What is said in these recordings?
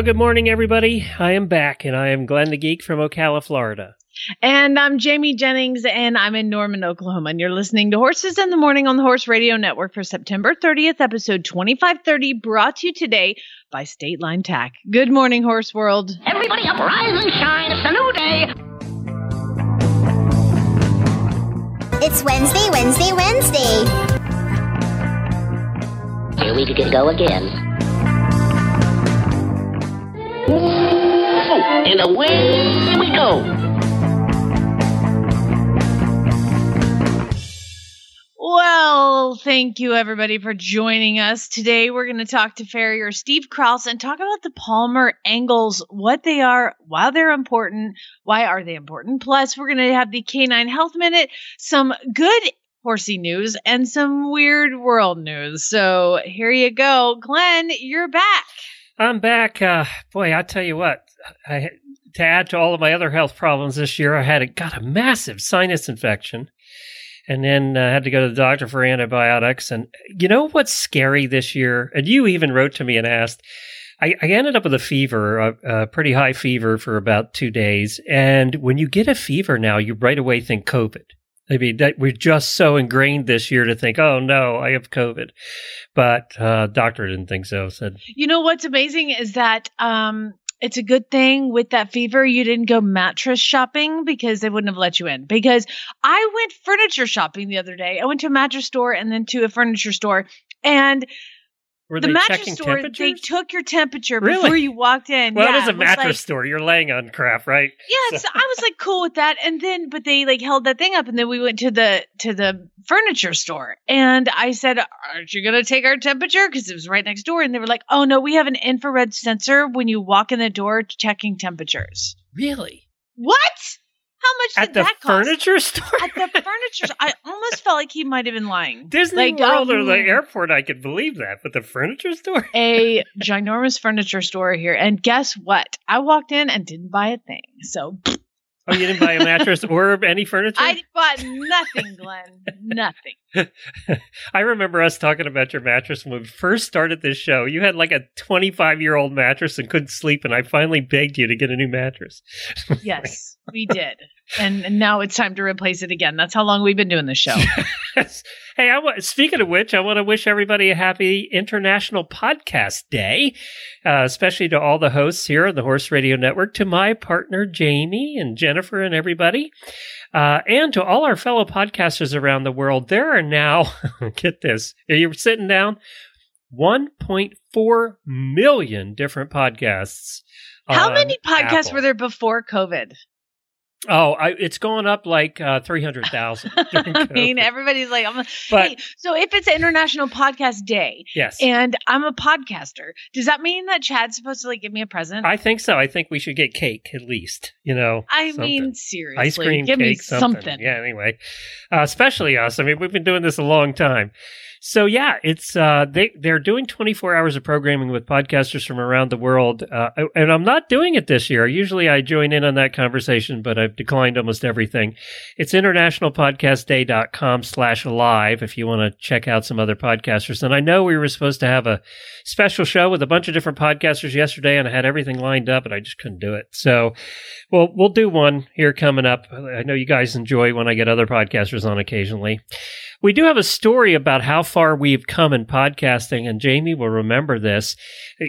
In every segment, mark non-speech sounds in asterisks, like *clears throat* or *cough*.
Well, good morning, everybody. I am back, and I am Glenn the Geek from Ocala, Florida. And I'm Jamie Jennings, and I'm in Norman, Oklahoma. And you're listening to Horses in the Morning on the Horse Radio Network for September 30th, episode 2530, brought to you today by State Line Tack. Good morning, Horse World. Everybody up, rise and shine. It's a new day. It's Wednesday, Wednesday, Wednesday. Here we go again. And away we go. Well, thank you everybody for joining us. Today we're going to talk to farrier Steve Kraus and talk about the Palmar angles, what they are, why they're important, why are they important. Plus, we're going to have the Canine Health Minute, some good horsey news, and some weird world news. So here you go. Glenn, you're back. I'm back. Uh, boy, I tell you what, I, to add to all of my other health problems this year, I had a, got a massive sinus infection and then uh, had to go to the doctor for antibiotics. And you know what's scary this year? And you even wrote to me and asked. I, I ended up with a fever, a, a, pretty high fever for about two days. And when you get a fever now, you right away think COVID. I mean, that we're just so ingrained this year to think, oh no, I have COVID. But uh, doctor didn't think so. Said, you know what's amazing is that um, it's a good thing with that fever you didn't go mattress shopping because they wouldn't have let you in. Because I went furniture shopping the other day. I went to a mattress store and then to a furniture store and were the mattress store they took your temperature Really? before you walked in. well, yeah, it is a mattress like- store. You're laying on crap, right? Yeah, so I was like cool with that, and then but they like held that thing up, and then we went to the to the furniture store, and I said, "Aren't you gonna take our temperature?" Because it was right next door, and they were like, "Oh no, we have an infrared sensor when you walk in the door checking temperatures." Really? What? How much At did the that cost? furniture store? At the furniture, store, I almost felt like he might have been lying. Disney Like, World or the um, airport, I could believe that, but the furniture store? *laughs* a ginormous furniture store here, and guess what? I walked in and didn't buy a thing. So Oh, you didn't buy a mattress or any furniture? I bought nothing, Glenn. Nothing. *laughs* I remember us talking about your mattress when we first started this show. You had like a 25 year old mattress and couldn't sleep, and I finally begged you to get a new mattress. *laughs* Yes, we did. And, and now it's time to replace it again. That's how long we've been doing this show. *laughs* hey, I wa- speaking of which, I want to wish everybody a happy International Podcast Day, uh, especially to all the hosts here on the Horse Radio Network, to my partner Jamie and Jennifer and everybody, uh, and to all our fellow podcasters around the world. There are now, *laughs* get this, you're you sitting down? 1.4 million different podcasts. How many podcasts Apple. were there before COVID? Oh, I, it's gone up like uh, 300,000. *laughs* I mean, everybody's like, I'm, But- hey, so if it's International Podcast Day yes. and I'm a podcaster, does that mean that Chad's supposed to like give me a present? I think so. I think we should get cake at least. You know, I something. mean, seriously, ice cream, give me cake, something. something. Yeah. Anyway, uh, especially us. I mean, we've been doing this a long time. So yeah, it's uh, they they're doing 24 hours of programming with podcasters from around the world, uh, and I'm not doing it this year. Usually I join in on that conversation, but I've declined almost everything. It's internationalpodcastday.com slash live if you want to check out some other podcasters. And I know we were supposed to have a special show with a bunch of different podcasters yesterday, and I had everything lined up, and I just couldn't do it. So, well, we'll do one here coming up. I know you guys enjoy when I get other podcasters on occasionally. We do have a story about how far we've come in podcasting, and Jamie will remember this.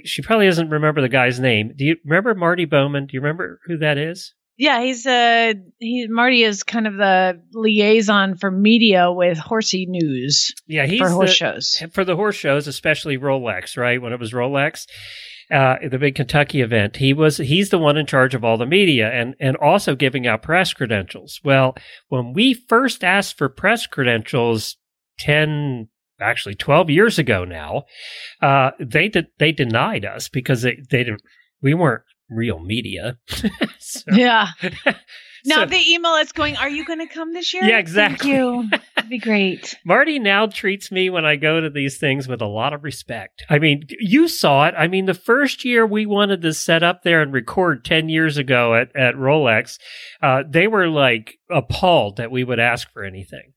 She probably doesn't remember the guy's name. Do you remember Marty Bowman? Do you remember who that is? Yeah, he's uh he Marty is kind of the liaison for media with horsey news Yeah, he's for horse the- shows. for the horse shows, especially Rolex, right? When it was Rolex, uh, the big Kentucky event, he was he's the one in charge of all the media and and also giving out press credentials. Well, when we first asked for press credentials, ten actually twelve years ago now, uh, they did they denied us because they they didn't we weren't real media. *laughs* so, Yeah. *laughs* Now so- they email us going, "Are you going to come this year?" Yeah, exactly. Thank you. *laughs* That'd be great. Marty now treats me when I go to these things with a lot of respect. I mean, you saw it. I mean, the first year we wanted to set up there and record 10 years ago at, at Rolex, uh, they were like appalled that we would ask for anything.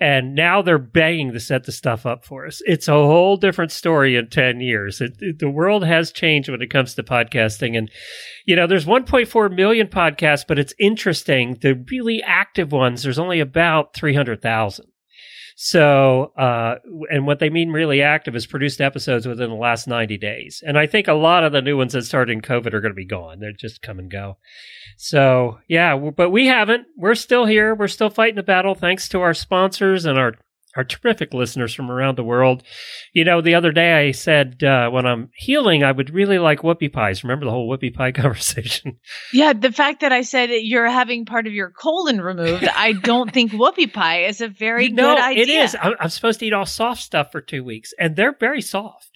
And now they're begging to set the stuff up for us. It's a whole different story in 10 years. It, it- the world has changed when it comes to podcasting. And, you know, there's 1.4 million podcasts, but it's interesting. The really active ones, there's only about 300,000. So, uh, and what they mean really active is produced episodes within the last 90 days. And I think a lot of the new ones that started in COVID are going to be gone. They're just come and go. So, yeah, but we haven't. We're still here. We're still fighting the battle thanks to our sponsors and our our terrific listeners from around the world. You know, the other day I said uh, when I'm healing, I would really like whoopie pies. Remember the whole whoopie pie *laughs* conversation? Yeah, the fact that I said you're having part of your colon removed, I don't think whoopie pie is a very *laughs* no, good idea. it is. I'm, I'm supposed to eat all soft stuff for two weeks, and they're very soft.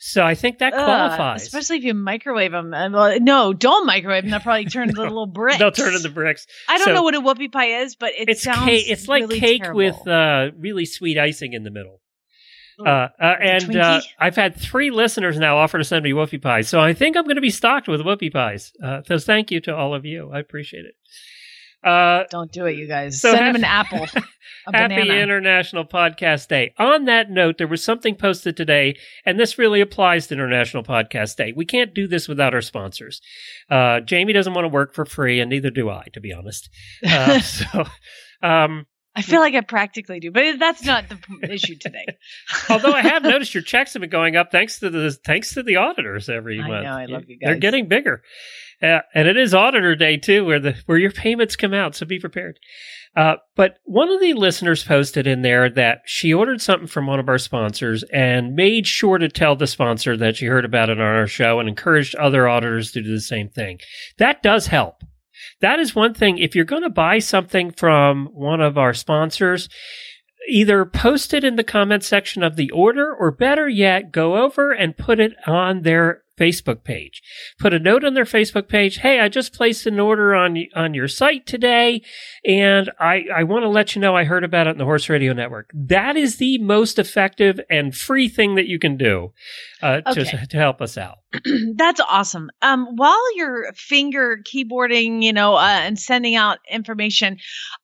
So I think that qualifies. especially if you microwave them. Uh, well, no, don't microwave them. They'll probably turn into *laughs* little bricks. They'll turn into bricks. I don't So- know what a whoopie pie is, but it it's sounds cake. It's like really cake terrible. with uh, really sweet icing in the middle. Uh, uh, and uh, I've had three listeners now offer to send me whoopie pies, so I think I'm going to be stocked with whoopie pies. Uh, so thank you to all of you. I appreciate it. Uh, Don't do it, you guys. So Send hap- them an apple, *laughs* a Happy banana. International Podcast Day. On that note, there was something posted today, and this really applies to International Podcast Day. We can't do this without our sponsors. Uh, Jamie doesn't want to work for free, and neither do I, to be honest. Uh, *laughs* so, um, I feel like I practically do, but that's not the *laughs* issue today. *laughs* although I have noticed your checks have been going up thanks to the thanks to the auditors every I month. know, I love you They're getting bigger, uh, and it is Auditor Day too, where the where your payments come out. So be prepared. Uh, but one of the listeners posted in there that she ordered something from one of our sponsors and made sure to tell the sponsor that she heard about it on our show and encouraged other auditors to do the same thing. That does help. That is one thing. If you're going to buy something from one of our sponsors, either post it in the comment section of the order or better yet, go over and put it on their Facebook page. Put a note on their Facebook page. Hey, I just placed an order on on your site today, and I I want to let you know I heard about it in the Horse Radio Network. That is the most effective and free thing that you can do uh, Okay. to to help us out. *clears throat* That's awesome. Um, while you're finger keyboarding, you know, uh, and sending out information,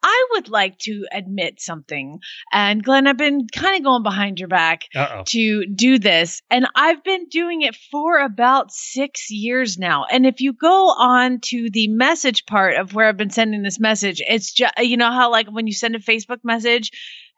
I would like to admit something. And Glenn, I've been kind of going behind your back Uh oh. to do this, and I've been doing it for about six years now. And if you go on to the message part of where I've been sending this message, it's just you know how like when you send a Facebook message.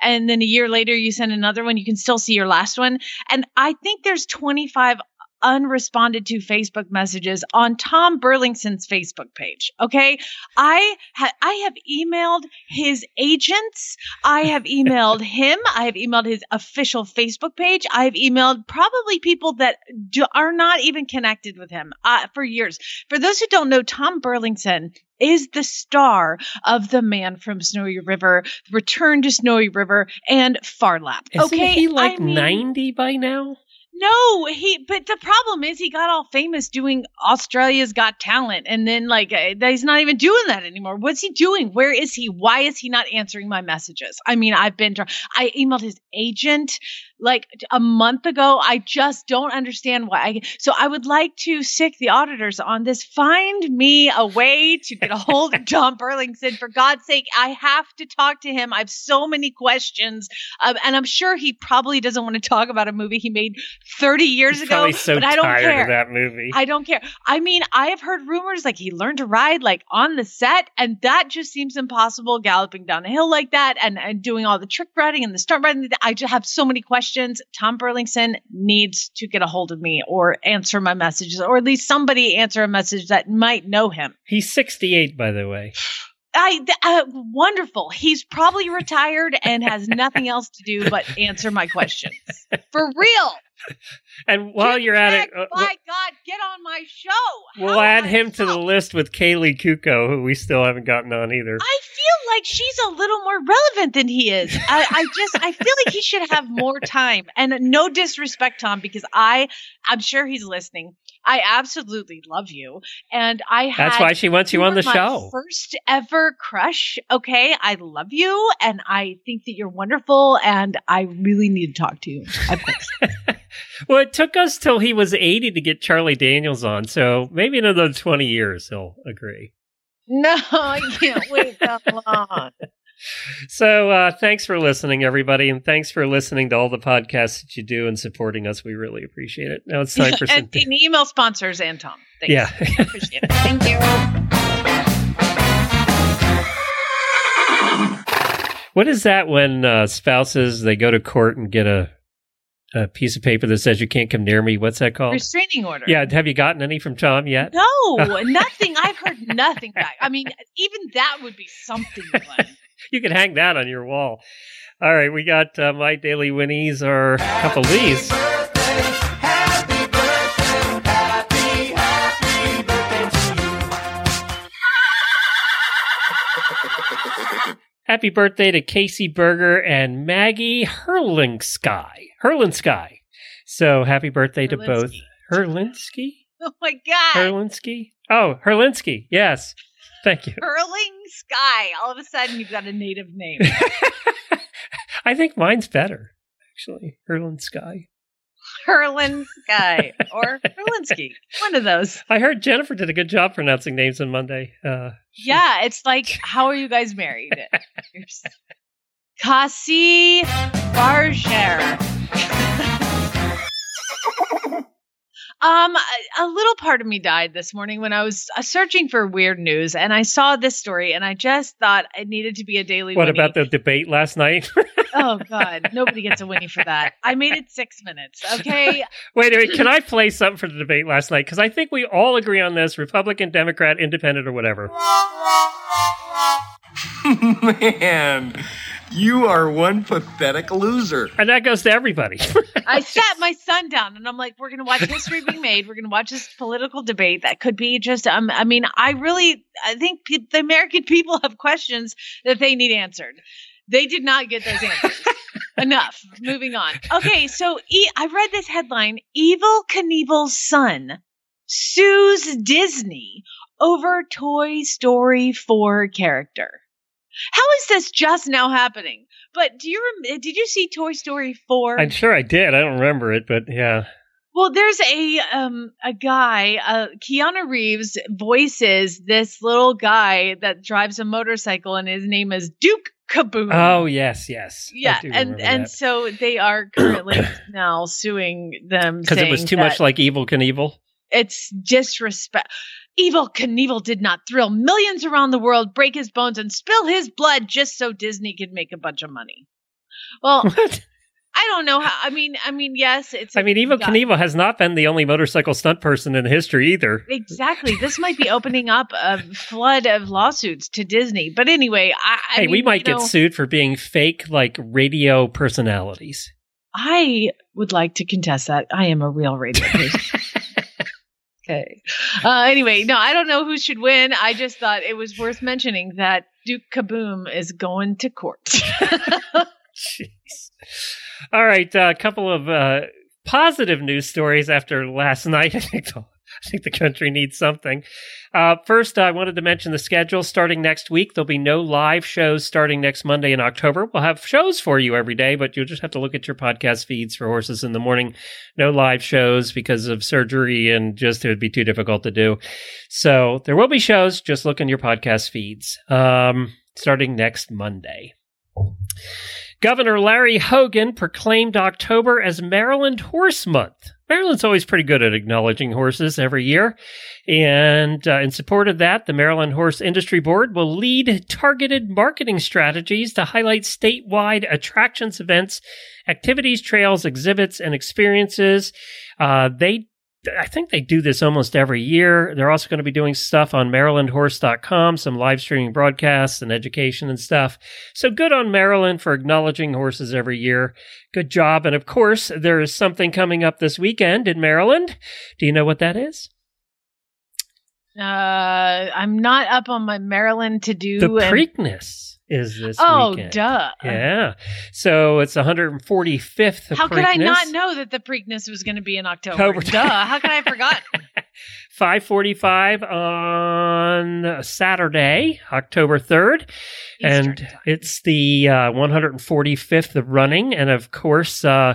And then a year later, you send another one, you can still see your last one. And I think there's 25 unresponded to Facebook messages on Tom Burlinson's Facebook page. Okay. I ha- I have emailed his agents. I have *laughs* emailed him. I have emailed his official Facebook page. I have emailed probably people that do- are not even connected with him uh, for years. For those who don't know, Tom Burlinson is the star of The Man from Snowy River, Return to Snowy River, and Phar Lap. Isn't okay. he like I mean- 90 by now? No, he. But the problem is, he got all famous doing Australia's Got Talent, and then like uh, he's not even doing that anymore. What's he doing? Where is he? Why is he not answering my messages? I mean, I've been. I emailed his agent like a month ago. I just don't understand why. I, so I would like to sick the auditors on this. Find me a way to get a hold of *laughs* John Burlinson. For God's sake, I have to talk to him. I have so many questions, um, and I'm sure he probably doesn't want to talk about a movie he made 30 years He's ago. so but I don't tired care. of that movie. I don't care. I mean, I have heard rumors like he learned to ride like on the set, and that just seems impossible. Galloping down a hill like that, and, and doing all the trick riding and the stunt riding. I just have so many questions. Tom Burlinson needs to get a hold of me or answer my messages, or at least somebody answer a message that might know him. He's 68, by the way. *sighs* *sighs* *sighs* I uh, wonderful. He's probably retired and has nothing else to do but answer my questions. For real. And while Get you're at it, uh, by God, get on my show. we'll How add him to the list with Kaley Cuoco, who we still haven't gotten on either. I feel like she's a little more relevant than he is. I, I just I feel like he should have more time. And no disrespect, Tom, because I I'm sure he's listening. I absolutely love you, and I had That's why she wants you you on the my show. First ever crush. Okay, I love you, and I think that you're wonderful, and I really need to talk to you. *laughs* Well, it took us till he was 80 to get Charlie Daniels on, so maybe in another 20 years he'll agree. no, I can't wait that long. So, uh, thanks for listening, everybody, and thanks for listening to all the podcasts that you do and supporting us. We really appreciate it. Now it's time *laughs* for some. and, and email sponsors and Tom. Thanks. yeah. appreciate it. Thank you. what is that when uh, spouses they go to court and get a a piece of paper that says you can't come near me? What's that called? Restraining order. Yeah. Have you gotten any from Tom yet? No, *laughs* nothing. I've heard nothing back. I mean, even that would be something, *laughs* Glenn. *laughs* You can hang that on your wall. All right, we got uh, my daily winnies or a couple of these. Happy birthday to Casey Berger and Maggie Herlingsky. Herlinsky. So happy birthday to both. Herlinsky? Oh my God. Herlinsky? Oh, Herlinsky. Yes. Thank you. Hurling sky. All of a sudden, you've got a native name. *laughs* I think mine's better, actually. Herlinsky. Hurlin Sky *laughs* or Hurlinsky. One of those. I heard Jennifer did a good job pronouncing names on Monday. Uh, Yeah, it's like, how are you guys married? *laughs* Kasi Barger. Um, a, a little part of me died this morning when I was uh, searching for weird news, and I saw this story, and I just thought it needed to be a daily. what Winnie. about the debate last night? *laughs* Oh God, nobody gets a Winnie for that. I made it six minutes. Okay, wait, wait, can I play something for the debate last night? Because I think we all agree on this Republican, Democrat, Independent, or whatever. *laughs* Man, you are one pathetic loser. And that goes to everybody. *laughs* I sat *laughs* my son down, and I'm like, "We're going to watch history being made. We're going to watch this political debate that could be just." Um, I mean, I really, I think pe- the American people have questions that they need answered. They did not get those answers. *laughs* Enough. Moving on. Okay, so e- I read this headline: "Evel Knievel's son sues Disney over Toy Story 4 character." How is this just now happening? But do you rem- did you see Toy Story 4? I'm sure I did. I don't remember it, but yeah. Well, there's a um a guy, uh Keanu Reeves voices this little guy that drives a motorcycle and his name is Duke Kaboom. Oh, yes, yes. yeah, and and so they are currently *clears throat* now suing them because it was too much like Evel Knievel. it's disrespect. Evel Knievel did not thrill millions around the world, break his bones, and spill his blood just so Disney could make a bunch of money. Well, *laughs* What? I don't know how. I mean, I mean, yes, it's. I mean, Evel. Knievel has not been the only motorcycle stunt person in history either. Exactly. This might be *laughs* opening up a flood of lawsuits to Disney. But anyway, I, I hey, we might get know, sued for being fake, like radio personalities. I would like to contest that. I am a real radio *laughs* person. Okay. Uh, anyway, no, I don't know who should win. I just thought it was worth mentioning that Duke Kaboom is going to court. *laughs* Jeez. All right, a couple of uh, positive news stories after last night. *laughs* I think the, *laughs* I think the country needs something. Uh, first, I wanted to mention the schedule starting next week. There'll be no live shows starting next Monday in October. We'll have shows for you every day, but you'll just have to look at your podcast feeds for Horses in the Morning. No live shows because of surgery and just it would be too difficult to do. So there will be shows. Just look in your podcast feeds um, starting next Monday. Governor Larry Hogan proclaimed October as Maryland Horse Month. Maryland's always pretty good at acknowledging horses every year. And uh, in support of that, the Maryland Horse Industry Board will lead targeted marketing strategies to highlight statewide attractions, events, activities, trails, exhibits, and experiences. Uh, they I think they do this almost every year. They're also going to be doing stuff on MarylandHorse.com, some live streaming broadcasts and education and stuff. So good on Maryland for acknowledging horses every year. Good job. And of course, there is something coming up this weekend in Maryland. Do you know what that is? uh, I'm not up on my Maryland to do. The and- Preakness is this oh, weekend. duh. Yeah. So it's 145th. How could I not know that the Preakness was going to be in October? October. Duh. How *laughs* could I have forgotten? *laughs* 5:45 on Saturday, October 3rd, Eastern and time. it's the uh, 145th of running, and of course, uh,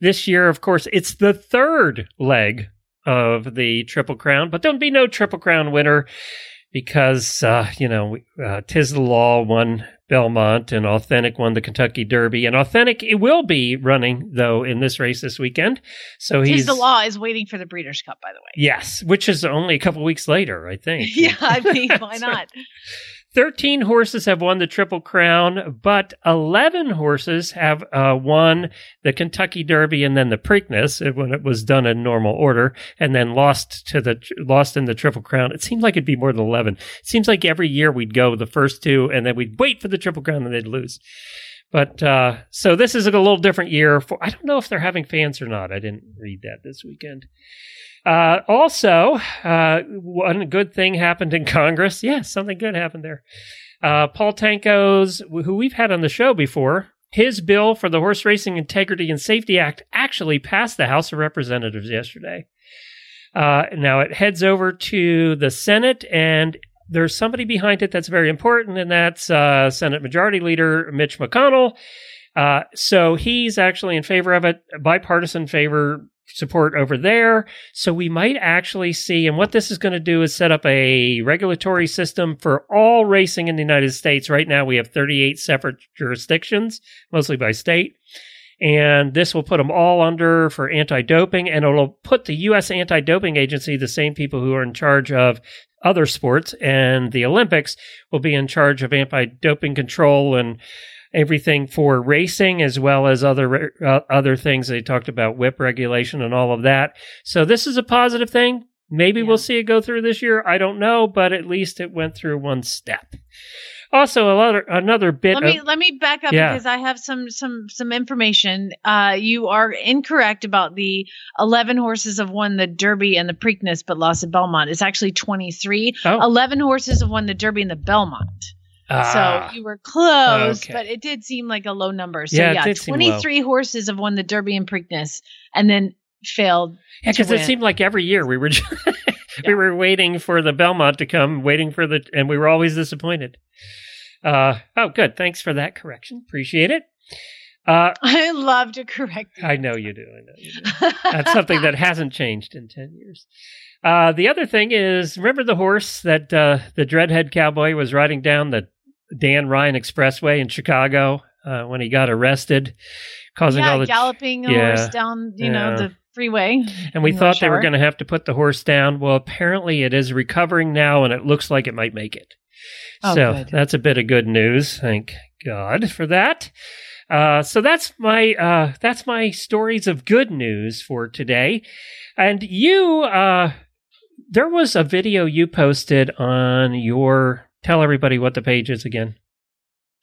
this year, of course, it's the third leg of the Triple Crown, but don't be no Triple Crown winner because uh, you know uh, Tiz the Law won Belmont and Authentic won the Kentucky Derby, and Authentic it will be running though in this race this weekend. So he's Tiz the Law is waiting for the Breeders' Cup, by the way. Yes, which is only a couple weeks later, I think. *laughs* Yeah, I mean, *laughs* why not? 13 horses have won the Triple Crown, but 11 horses have uh, won the Kentucky Derby and then the Preakness when it was done in normal order, and then lost to the lost in the Triple Crown. It seems like it'd be more than 11. It seems like every year we'd go the first two, and then we'd wait for the Triple Crown, and they'd lose. But uh, so this is a little different year. For I don't know if they're having fans or not. I didn't read that this weekend. Uh, also, uh, one good thing happened in *laughs* Congress. Yes, something good happened there. Uh, Paul Tonko's, who we've had on the show before, his bill for the Horse Racing Integrity and Safety Act actually passed the House of Representatives yesterday. Uh, now it heads over to the Senate, and there's somebody behind it that's very important, and that's uh, Senate Majority Leader Mitch McConnell. Uh, so he's actually in favor of it, bipartisan favor support over there. So we might actually see, and what this is going to do is set up a regulatory system for all racing in the United States. Right now, we have 38 separate jurisdictions, mostly by state. And this will put them all under for anti doping, and it'll put the U.S. anti doping agency, the same people who are in charge of other sports and the Olympics, will be in charge of anti doping control and everything for racing as well as other uh, other things they talked about whip regulation and all of that so this is a positive thing maybe Yeah. we'll see it go through this year i don't know but at least it went through one step also a lot of, another bit Let me of, let me back up Yeah. because I have some some some information. Uh, you are incorrect about the eleven horses have won the Derby and the Preakness, but lost at Belmont. It's actually twenty three. Eleven horses have won the Derby and the Belmont. Ah, So you were close, Okay. but it did seem like a low number. So Yeah, yeah, did seem low. 23 horses have won the Derby and Preakness and then failed. yeah because it seemed like every year we were just, *laughs* Yeah. we were waiting for the belmont to come waiting for the and we were always disappointed uh oh good thanks for that correction appreciate it uh *laughs* I love to correct you. i know you do i know you do That's something that hasn't changed in 10 years. Uh, the other thing is, remember the horse that uh, the Dreadhead Cowboy was riding down the Dan Ryan Expressway in Chicago uh, when he got arrested, causing yeah, all the. galloping a Yeah, horse down, you yeah. know, the freeway. and we thought rush they were going to have to put the horse down. Well, apparently it is recovering now, and it looks like it might make it. Oh, so good. that's a bit of good news. Thank God for that. Uh, so that's my uh, that's my stories of good news for today. And you, uh, there was a video you posted on your. Tell everybody what the page is again.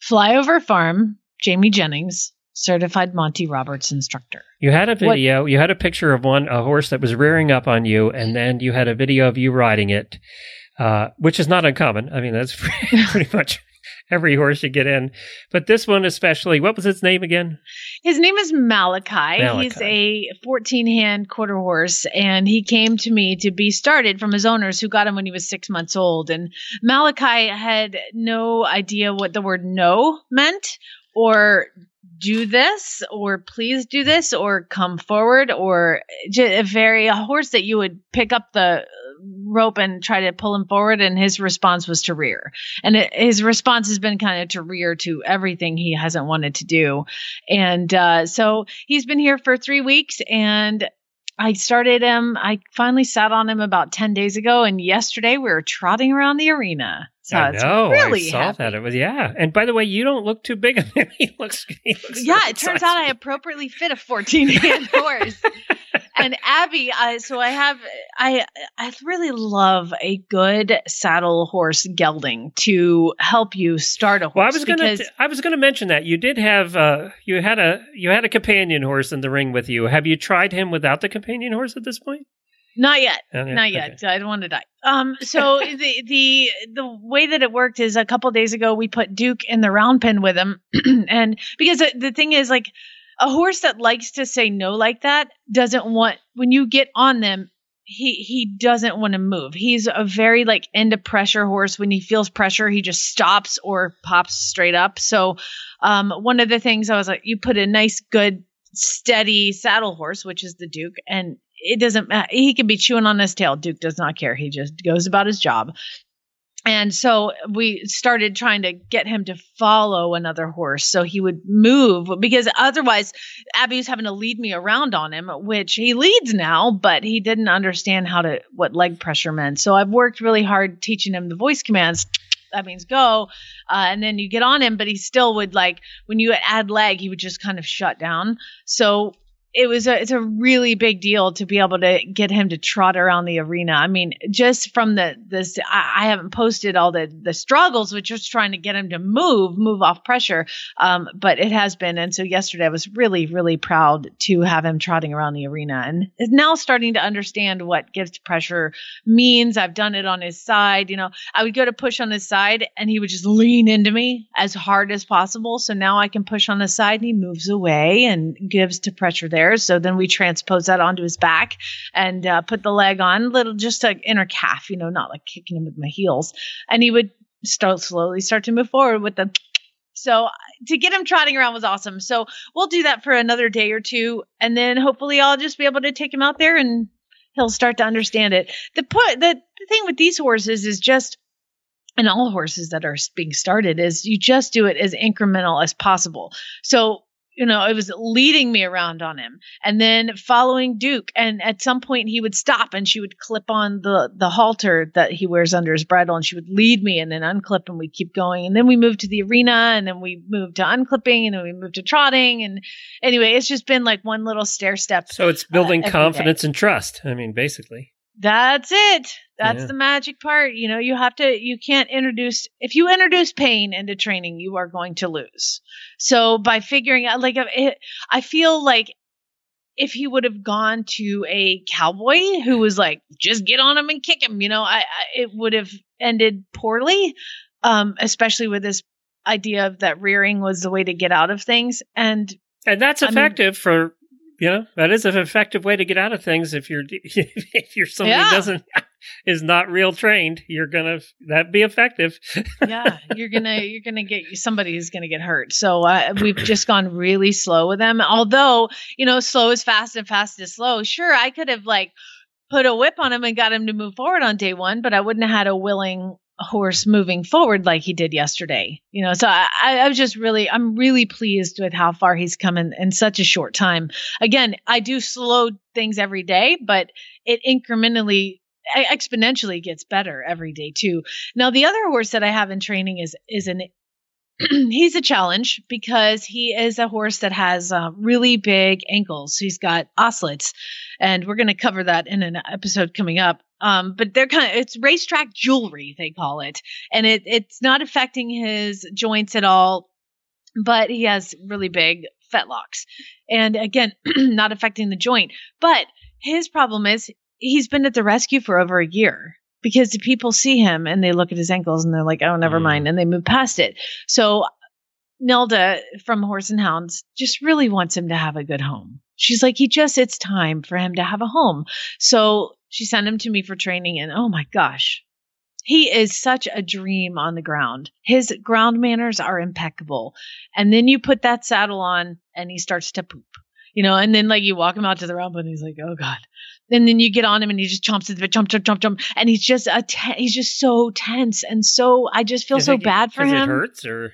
Flyover Farm, Jamie Jennings, certified Monty Roberts instructor. You had a video. You had a picture of one a horse that was rearing up on you, and then you had a video of you riding it, uh, which is not uncommon. I mean, that's *laughs* pretty much *laughs* every horse you get in, but this one especially. What was its name again? His name is Malachi. He's a 14 hand quarter horse, and he came to me to be started from his owners who got him when he was six months old. And Malachi had no idea what the word no meant or do this or please do this or come forward or a very a horse that you would pick up the rope and try to pull him forward and his response was to rear and it, his response has been kind of to rear to everything he hasn't wanted to do and uh, so he's been here for three weeks and I started him. I finally sat on him about 10 days ago. And yesterday we were trotting around the arena. So I know. really I saw happy. that. It was yeah. And by the way, you don't look too big on him. *laughs* he looks. He looks *laughs* Yeah, it turns out I appropriately fit a 14 hand *laughs* horse. And Abby, I, so I have, I, I really love a good saddle horse gelding to help you start a horse. Well, I was gonna. I was gonna mention that you did have. Uh, you had a. You had a companion horse in the ring with you. Have you tried him without the companion horse at this point? Not yet. Okay, Not yet. I don't want to die. Um. So *laughs* the the the way that it worked is a couple days ago we put Duke in the round pen with him, *clears throat* and because the, the thing is like a horse that likes to say no like that doesn't want when you get on them he he doesn't want to move. He's a very like into pressure horse. When he feels pressure, he just stops or pops straight up. So, um, one of the things I was like, you put a nice, good, steady saddle horse, which is the Duke, and it doesn't matter. He can be chewing on his tail. Duke does not care. He just goes about his job. And so we started trying to get him to follow another horse so he would move because otherwise Abby was having to lead me around on him, which he leads now, but he didn't understand how to what leg pressure meant. So I've worked really hard teaching him the voice commands. That means go, uh, and then you get on him, but he still would like when you add leg, he would just kind of shut down. So it was a it's a really big deal to be able to get him to trot around the arena. I mean, just from the this I, haven't posted all the the struggles with just trying to get him to move, move off pressure. Um, but it has been, and so yesterday I was really really proud to have him trotting around the arena, and is now starting to understand what gives pressure means. I've done it on his side. You know, I would go to push on his side, and he would just lean into me as hard as possible. So now I can push on the side, and he moves away and gives to pressure there. So then we transpose that onto his back and uh, put the leg on, little just like inner calf, you know, not like kicking him with my heels. And he would start slowly start to move forward with the. So to get him trotting around was awesome. So we'll do that for another day or two, and then hopefully I'll just be able to take him out there and he'll start to understand it. The put the, the thing with these horses is just and all horses that are being started is you just do it as incremental as possible. So you know, it was leading me around on him and then following Duke. And at some point he would stop and she would clip on the, the halter that he wears under his bridle and she would lead me and then unclip and we'd keep going. And then we moved to the arena and then we moved to unclipping and then we moved to trotting. And anyway, it's just been like one little stair step. So it's building uh, confidence and trust. I mean, basically. That's it. That's Yeah. the magic part. You know, you have to, you can't introduce, if you introduce pain into training, you are going to lose. So by figuring out, like, it, I feel like if he would have gone to a cowboy who was like, just get on him and kick him, you know, I, I it would have ended poorly, um, especially with this idea of that rearing was the way to get out of things. And And that's I mean- effective for you know that is an effective way to get out of things. If you're *laughs* if you're somebody Yeah. doesn't *laughs* is not real trained you're gonna that be effective. *laughs* Yeah you're gonna you're gonna get somebody who's gonna get hurt. So uh, we've just gone really slow with them. Although you know slow is fast and fast is slow. Sure i could have like put a whip on him and got him to move forward on day one but i wouldn't have had a willing horse moving forward like he did yesterday you know so i i was just really i'm really pleased with how far he's come in, in such a short time again i do slow things every day but it incrementally exponentially gets better every day too now the other horse that I have in training is is an *clears throat* he's a challenge because he is a horse that has uh, really big ankles. He's got osselets, and we're going to cover that in an episode coming up. Um, but they're kind of it's racetrack jewelry they call it, and it it's not affecting his joints at all. But he has really big fetlocks, and again, *clears throat* not affecting the joint. But his problem is he's been at the rescue for over a year because the people see him and they look at his ankles and they're like, oh, never Mm. mind. And they move past it. So Nelda from Horse and Hounds just really wants him to have a good home. She's like, he just, it's time for him to have a home. So she sent him to me for training and oh my gosh, he is such a dream on the ground. His ground manners are impeccable. And then you put that saddle on and he starts to poop. You know, and then like you walk him out to the rump and he's like, oh God. And then you get on him and he just chomps bit, jump, jump, jump, jump. And he's just a te- he's just so tense and so I just feel so it- bad for him. it hurts or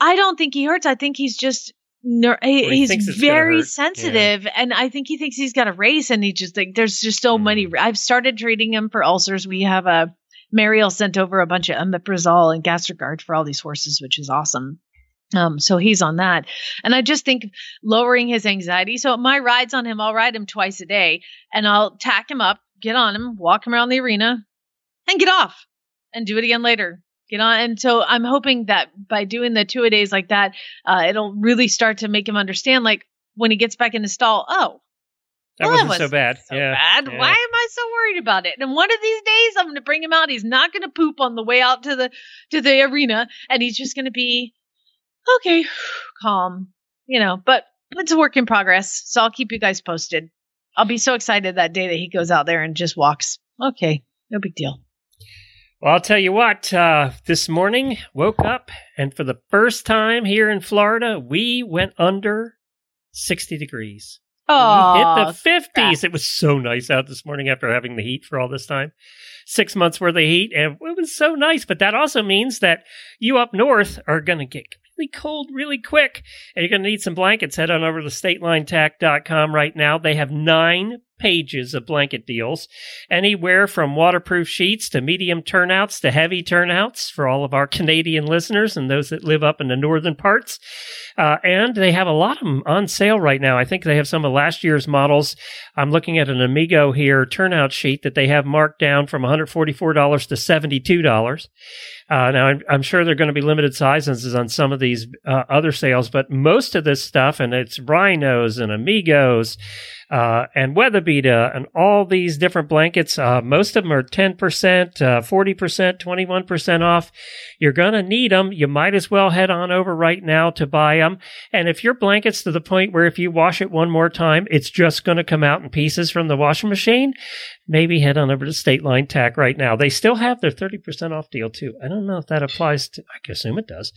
I don't think he hurts. I think he's just ner- he- he he's thinks it's gonna very sensitive, and I think he thinks he's got a race, and he just like there's just so many. Mm. I've started treating him for ulcers. We have a Merial sent over a bunch of omeprazole and gastrogard for all these horses, which is awesome. Um, so he's on that, and I just think lowering his anxiety. So my rides on him, I'll ride him twice a day, and I'll tack him up, get on him, walk him around the arena, and get off, and do it again later. Get on, and so I'm hoping that by doing the two a days like that, uh, it'll really start to make him understand. Like when he gets back in the stall, oh, that well, wasn't so bad so yeah bad. yeah. Why am I so worried about it? And one of these days, I'm going to bring him out. He's not going to poop on the way out to the to the arena, and he's just going to be okay, *sighs* calm, you know. But it's a work in progress, so I'll keep you guys posted. I'll be so excited that day that he goes out there and just walks. Okay, no big deal. Well, I'll tell you what, uh, this morning woke up and for the first time here in Florida, we went under 60 degrees. Oh, hit the 50s. It was so nice out this morning after having the heat for all this time. Six months worth of heat, and it was so nice. But that also means that you up north are going to get really cold really quick, and you're going to need some blankets. Head on over to statelinetack.com right now. They have nine pages of blanket deals, anywhere from waterproof sheets to medium turnouts to heavy turnouts for all of our Canadian listeners and those that live up in the northern parts. Uh, and they have a lot of them on sale right now. I think they have some of last year's models. I'm looking at an Amigo here turnout sheet that they have marked down from $144 to $72. Uh, now, I'm, I'm, sure there are going to be limited sizes on some of these uh, other sales, but most of this stuff, and it's Rhinos and Amigos uh, and WeatherBeeta and all these different blankets, uh, most of them are 10%, 40%, 21% off. You're going to need them. You might as well head on over right now to buy them. And if your blanket's to the point where if you wash it one more time, it's just going to come out in pieces from the washing machine, maybe head on over to State Line Tack right now. They still have their 30% off deal too. I don't know if that applies to, I assume it does.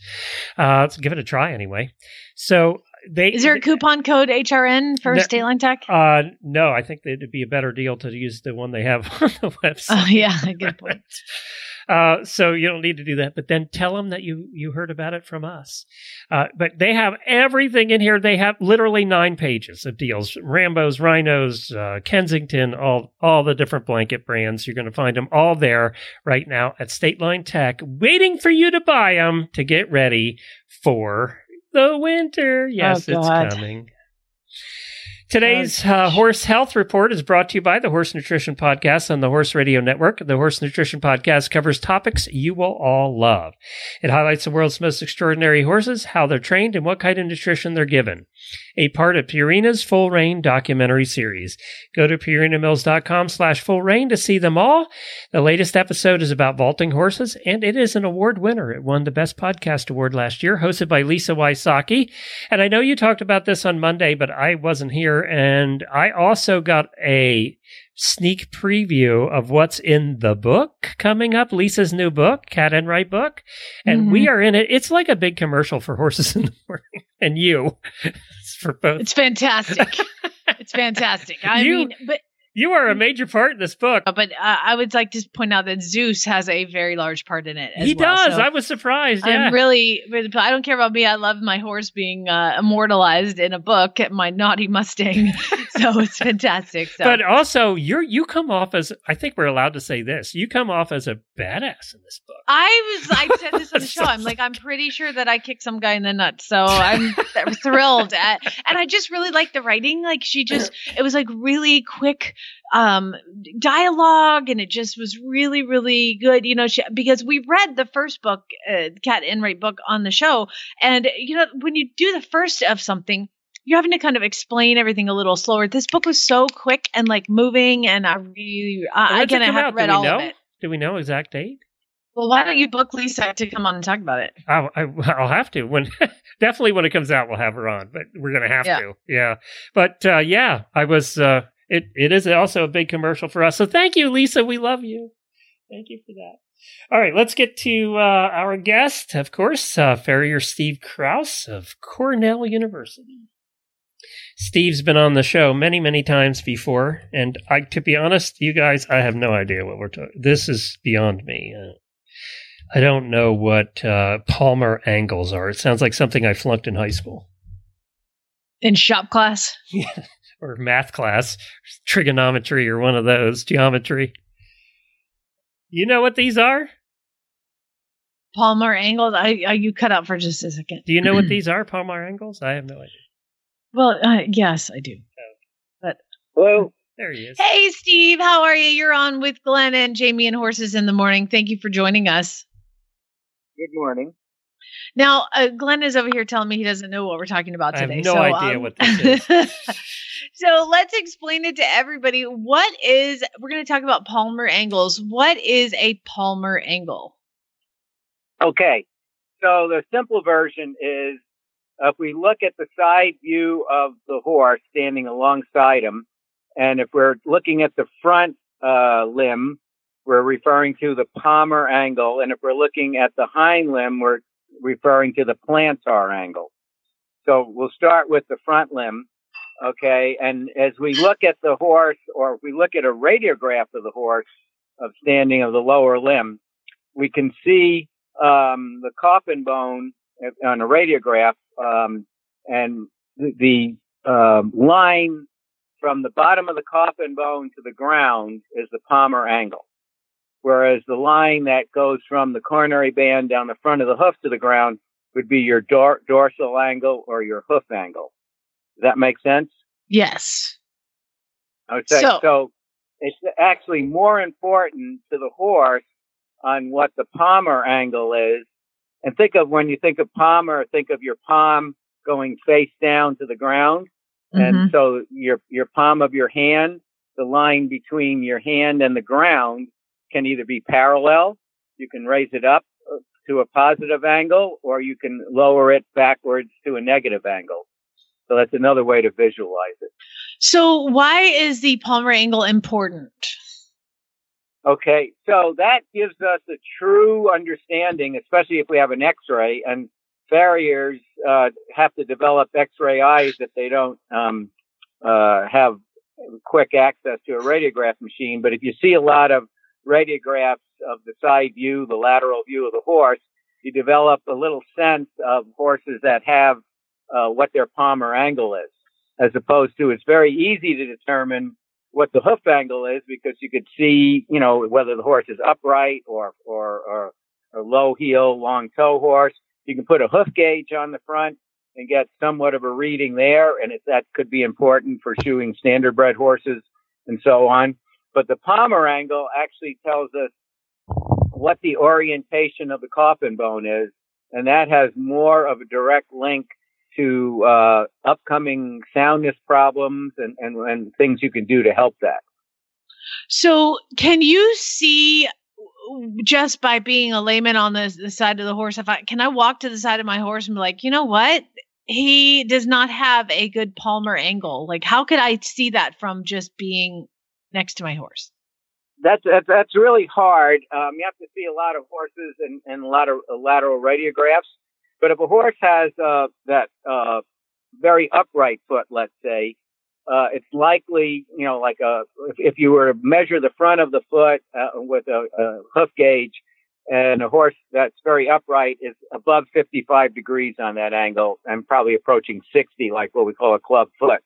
Uh, let's give it a try anyway. So they is there a coupon code HRN for State Line Tack? Uh, no, I think it'd be a better deal to use the one they have *laughs* on the website. Oh yeah, *laughs* good point. *laughs* Uh, so you don't need to do that, but then tell them that you you heard about it from us. Uh, but they have everything in here. They have literally nine pages of deals: Rambo's, Rhinos, uh, Kensington, all all the different blanket brands. You're going to find them all there right now at State Line Tack, waiting for you to buy them to get ready for the winter. Yes, oh, it's coming. Today's uh, Horse Health Report is brought to you by the Horse Nutrition Podcast on the Horse Radio Network. The Horse Nutrition Podcast covers topics you will all love. It highlights the world's most extraordinary horses, how they're trained, and what kind of nutrition they're given. A part of Purina's Full Rein documentary series. Go to purinamills.com slash full rein to see them all. The latest episode is about vaulting horses, and it is an award winner. It won the Best Podcast Award last year, hosted by Lisa Wysocky. And I know you talked about this on Monday, but I wasn't here and I also got a sneak preview of what's in the book coming up, Lisa's new book, Cat Enright book. And mm-hmm. we are in it. It's like a big commercial for horses in the morning. And you. it's *laughs* for both. It's fantastic. *laughs* it's fantastic. I you, mean, but you are a major part in this book. Uh, but uh, I would like to point out that Zeus has a very large part in it. he well. does. So I was surprised. Yeah. I'm really, I don't care about me. I love my horse being uh, immortalized in a book, my naughty Mustang. *laughs* so it's fantastic. So. But also, you're you come off as I think we're allowed to say this. You come off as a badass in this book. I was. I said this on the show. I'm like, I'm pretty sure that I kicked some guy in the nuts. So I'm thrilled at, and I just really like the writing. Like she just, it was like really quick um, dialogue and it just was really, really good, you know, she, because we read the first book, uh, Cat Enright book on the show. And, you know, when you do the first of something, you're having to kind of explain everything a little slower. This book was so quick and like moving, and I really, uh, again, I haven't read all know? of it. Do we know exact date? Well, why don't you book Lisa to come on and talk about it? I'll, I, will have to. When *laughs* definitely when it comes out, we'll have her on. But we're gonna have yeah. to. Yeah. But uh, yeah, I was. Uh, it it is also a big commercial for us. So thank you, Lisa. We love you. Thank you for that. All right, let's get to uh, our guest, of course, uh, Farrier Steve Kraus of Cornell University. Steve's been on the show many, many times before, and I, to be honest, you guys, I have no idea what we're talking. This is beyond me. Uh, I don't know what uh, Palmar angles are. It sounds like something I flunked in high school. In shop class? *laughs* Yeah or math class, trigonometry or one of those, geometry. You know what these are? Palmar angles. I, I you cut out for just a second. Do you know what *clears throat* these are, Palmar angles? I have no idea. Well, uh, yes, I do. Oh. But hello. There he is. Hey, Steve. How are you? You're on with Glenn and Jamie and Horses in the Morning. Thank you for joining us. Good morning. Now, uh, Glenn is over here telling me he doesn't know what we're talking about today. I have no so, idea um, what this is. *laughs* *laughs* so let's explain it to everybody. What is, we're going to talk about Palmar angles. What is a Palmar angle? Okay. So the simple version is if we look at the side view of the horse standing alongside him, And if we're looking at the front uh, limb, we're referring to the palmar angle. And if we're looking at the hind limb, we're referring to the plantar angle. So we'll start with the front limb. Okay. And as we look at the horse or we look at a radiograph of the horse of standing of the lower limb, we can see, um, the coffin bone on a radiograph, um, and the, the um, line from the bottom of the coffin bone to the ground is the palmar angle. Whereas the line that goes from the coronary band down the front of the hoof to the ground would be your dor- dorsal angle or your hoof angle. Does that make sense? Yes. Okay. So- So, it's actually more important to the horse on what the palmar angle is. And think of when you think of palmar, think of your palm going face down to the ground. And Mhm. so your, your palm of your hand, the line between your hand and the ground can either be parallel. You can raise it up uh, to a positive angle or you can lower it backwards to a negative angle. So that's another way to visualize it. So why is the Palmar angle important? Okay, so that gives us a true understanding, especially if we have an X-ray. And farriers uh, have to develop X-ray eyes if they don't um, uh, have quick access to a radiograph machine. But if you see a lot of radiographs of the side view, the lateral view of the horse, you develop a little sense of horses that have uh, what their palmar angle is, as opposed to it's very easy to determine what the hoof angle is because you could see, you know, whether the horse is upright or, or, or, or low heel, long toe horse. You can put a hoof gauge on the front and get somewhat of a reading there. And it, that could be important for shoeing standard bred horses and so on. But the palmar angle actually tells us what the orientation of the coffin bone is. And that has more of a direct link to uh, upcoming soundness problems and, and, and things you can do to help that. So can you see just by being a layman on the, the side of the horse, if I can I walk to the side of my horse and be like, you know what? He does not have a good Palmar angle. Like how could I see that from just being next to my horse? That's that's, that's really hard. Um, you have to see a lot of horses and, and a lot of uh, lateral radiographs. But if a horse has uh, that uh, very upright foot, let's say, uh, it's likely, you know, like a if, if you were to measure the front of the foot uh, with a, a hoof gauge, and a horse that's very upright is above 55 degrees on that angle, and probably approaching 60, like what we call a club foot.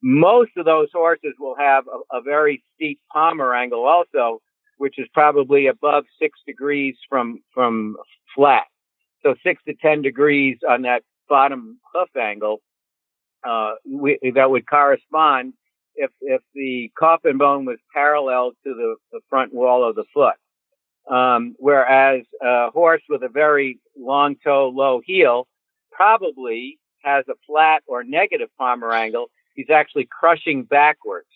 Most of those horses will have a, a very steep palmar angle also, which is probably above six degrees from from flat. So six to ten degrees on that bottom hoof angle, uh, we, that would correspond if if the coffin bone was parallel to the, the front wall of the foot. Um, whereas a horse with a very long toe, low heel probably has a flat or negative palmar angle. He's actually crushing backwards.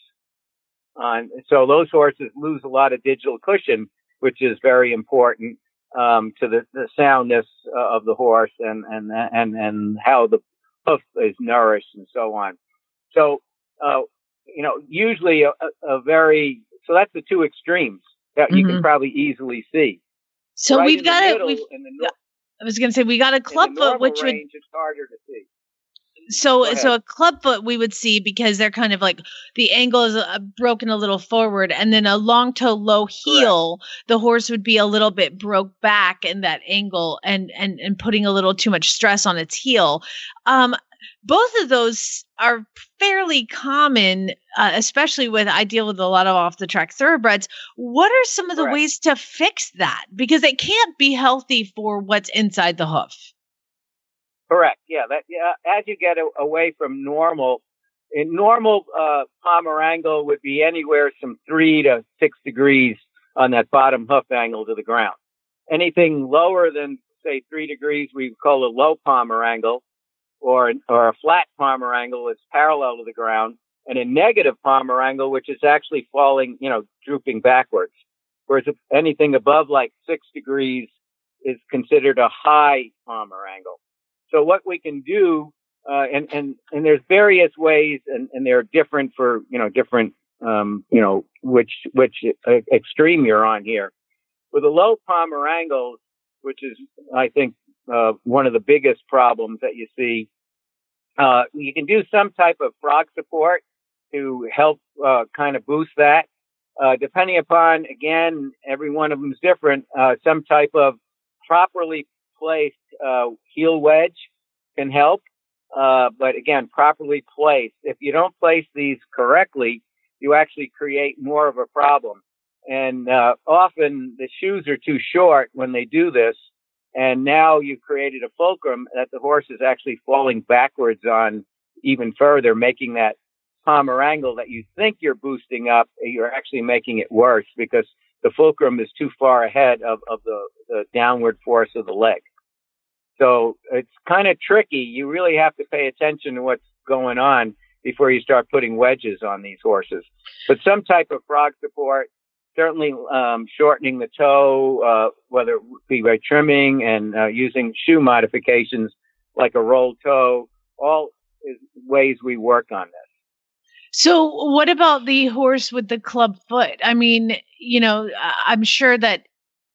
Uh, so those horses lose a lot of digital cushion, which is very important um, to the, the soundness uh, of the horse and, and, and, and how the hoof is nourished and so on. So, uh, you know, usually a, a, very, so that's the two extremes that you can Mhm. probably easily see. So Right we've got it. We've, nor- I was going to say we got a club foot, which would it's harder to see. So so a club foot we would see because they're kind of like the angle is uh, broken a little forward and then a long toe low heel the horse would be a little bit broke back in that angle and and and putting a little too much stress on its heel. Um both of those are fairly common uh, especially with i deal with a lot of off the track thoroughbreds. What are some of the Correct. ways to fix that? Because it can't be healthy for what's inside the hoof Correct. Yeah. That. Yeah. As you get a, away from normal, in normal uh, angle would be anywhere from three to six degrees on that bottom hoof angle to the ground. Anything lower than say three degrees, we call a low palmar angle, or or a flat palmar angle is parallel to the ground, and a negative palmar angle, which is actually falling, you know, drooping backwards. Whereas anything above like six degrees is considered a high palmar angle. So what we can do uh, and and and there's various ways, and and they're different for you know different um, you know which which extreme you're on here. With the low palmar angles, which is I think uh, one of the biggest problems that you see, uh, you can do some type of frog support to help uh, kind of boost that. Uh, depending upon again, every one of them is different. Uh, some type of properly placed heel wedge can help. Uh, but again, properly placed. If you don't place these correctly, you actually create more of a problem. And uh, often the shoes are too short when they do this, and now you've created a fulcrum that the horse is actually falling backwards on even further, making that palmar angle that you think you're boosting up, you're actually making it worse because the fulcrum is too far ahead of, of the, the downward force of the leg. So it's kind of tricky. You really have to pay attention to what's going on before you start putting wedges on these horses. But some type of frog support, certainly um, shortening the toe, uh, whether it be by trimming and uh, using shoe modifications like a rolled toe, all is ways we work on this. So, what about the horse with the club foot? I mean, you know, I'm sure that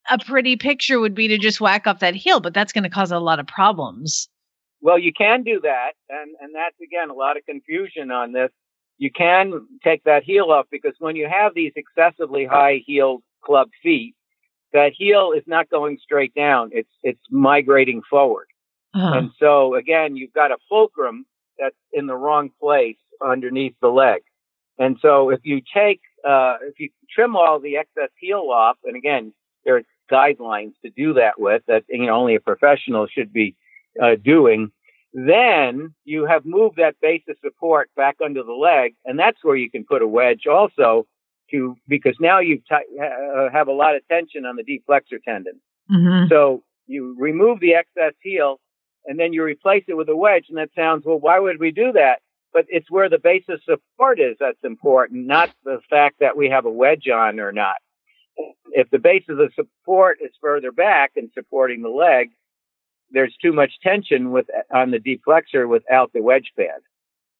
a pretty picture would be to just whack off that heel, but that's going to cause a lot of problems. Well, you can do that, and and that's again a lot of confusion on this. You can take that heel off because when you have these excessively high heeled club feet, that heel is not going straight down; it's it's migrating forward. Uh-huh. And so again, you've got a fulcrum that's in the wrong place underneath the leg. And so if you take, uh, if you trim all the excess heel off, and again, there's guidelines to do that with that you know only a professional should be uh, doing. Then you have moved that base of support back under the leg, and that's where you can put a wedge also to because now you t- uh, have a lot of tension on the deep flexor tendon. Mm-hmm. So you remove the excess heel, and then you replace it with a wedge, and that sounds well. Why would we do that? But it's where the base of support is that's important, not the fact that we have a wedge on or not if the base of the support is further back and supporting the leg, there's too much tension with on the deep flexor without the wedge pad.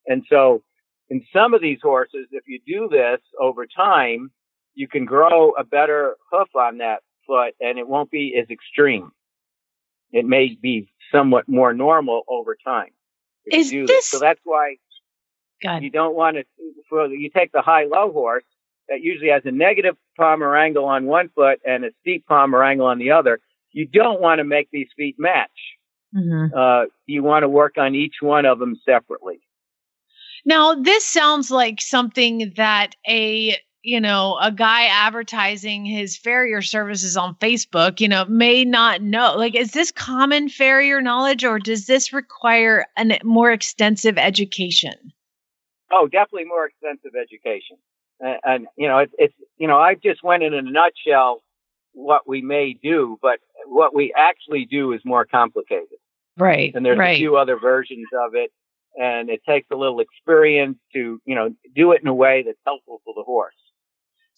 And so in some of these horses, if you do this over time, you can grow a better hoof on that foot and it won't be as extreme. It may be somewhat more normal over time. Is this, this, So that's why God. you don't want to, for, you take the high low horse that usually has a negative palmar angle on one foot and a steep palmar angle on the other. You don't want to make these feet match. Mm-hmm. Uh, you want to work on each one of them separately. Now, this sounds like something that a you know a guy advertising his farrier services on Facebook, you know, may not know. Like, is this common farrier knowledge, or does this require a more extensive education? Oh, definitely more extensive education and, and you know, it, it's you know, I just went in a nutshell what we may do, but what we actually do is more complicated. Right. And there's right. a few other versions of it, and it takes a little experience to you know do it in a way that's helpful for the horse.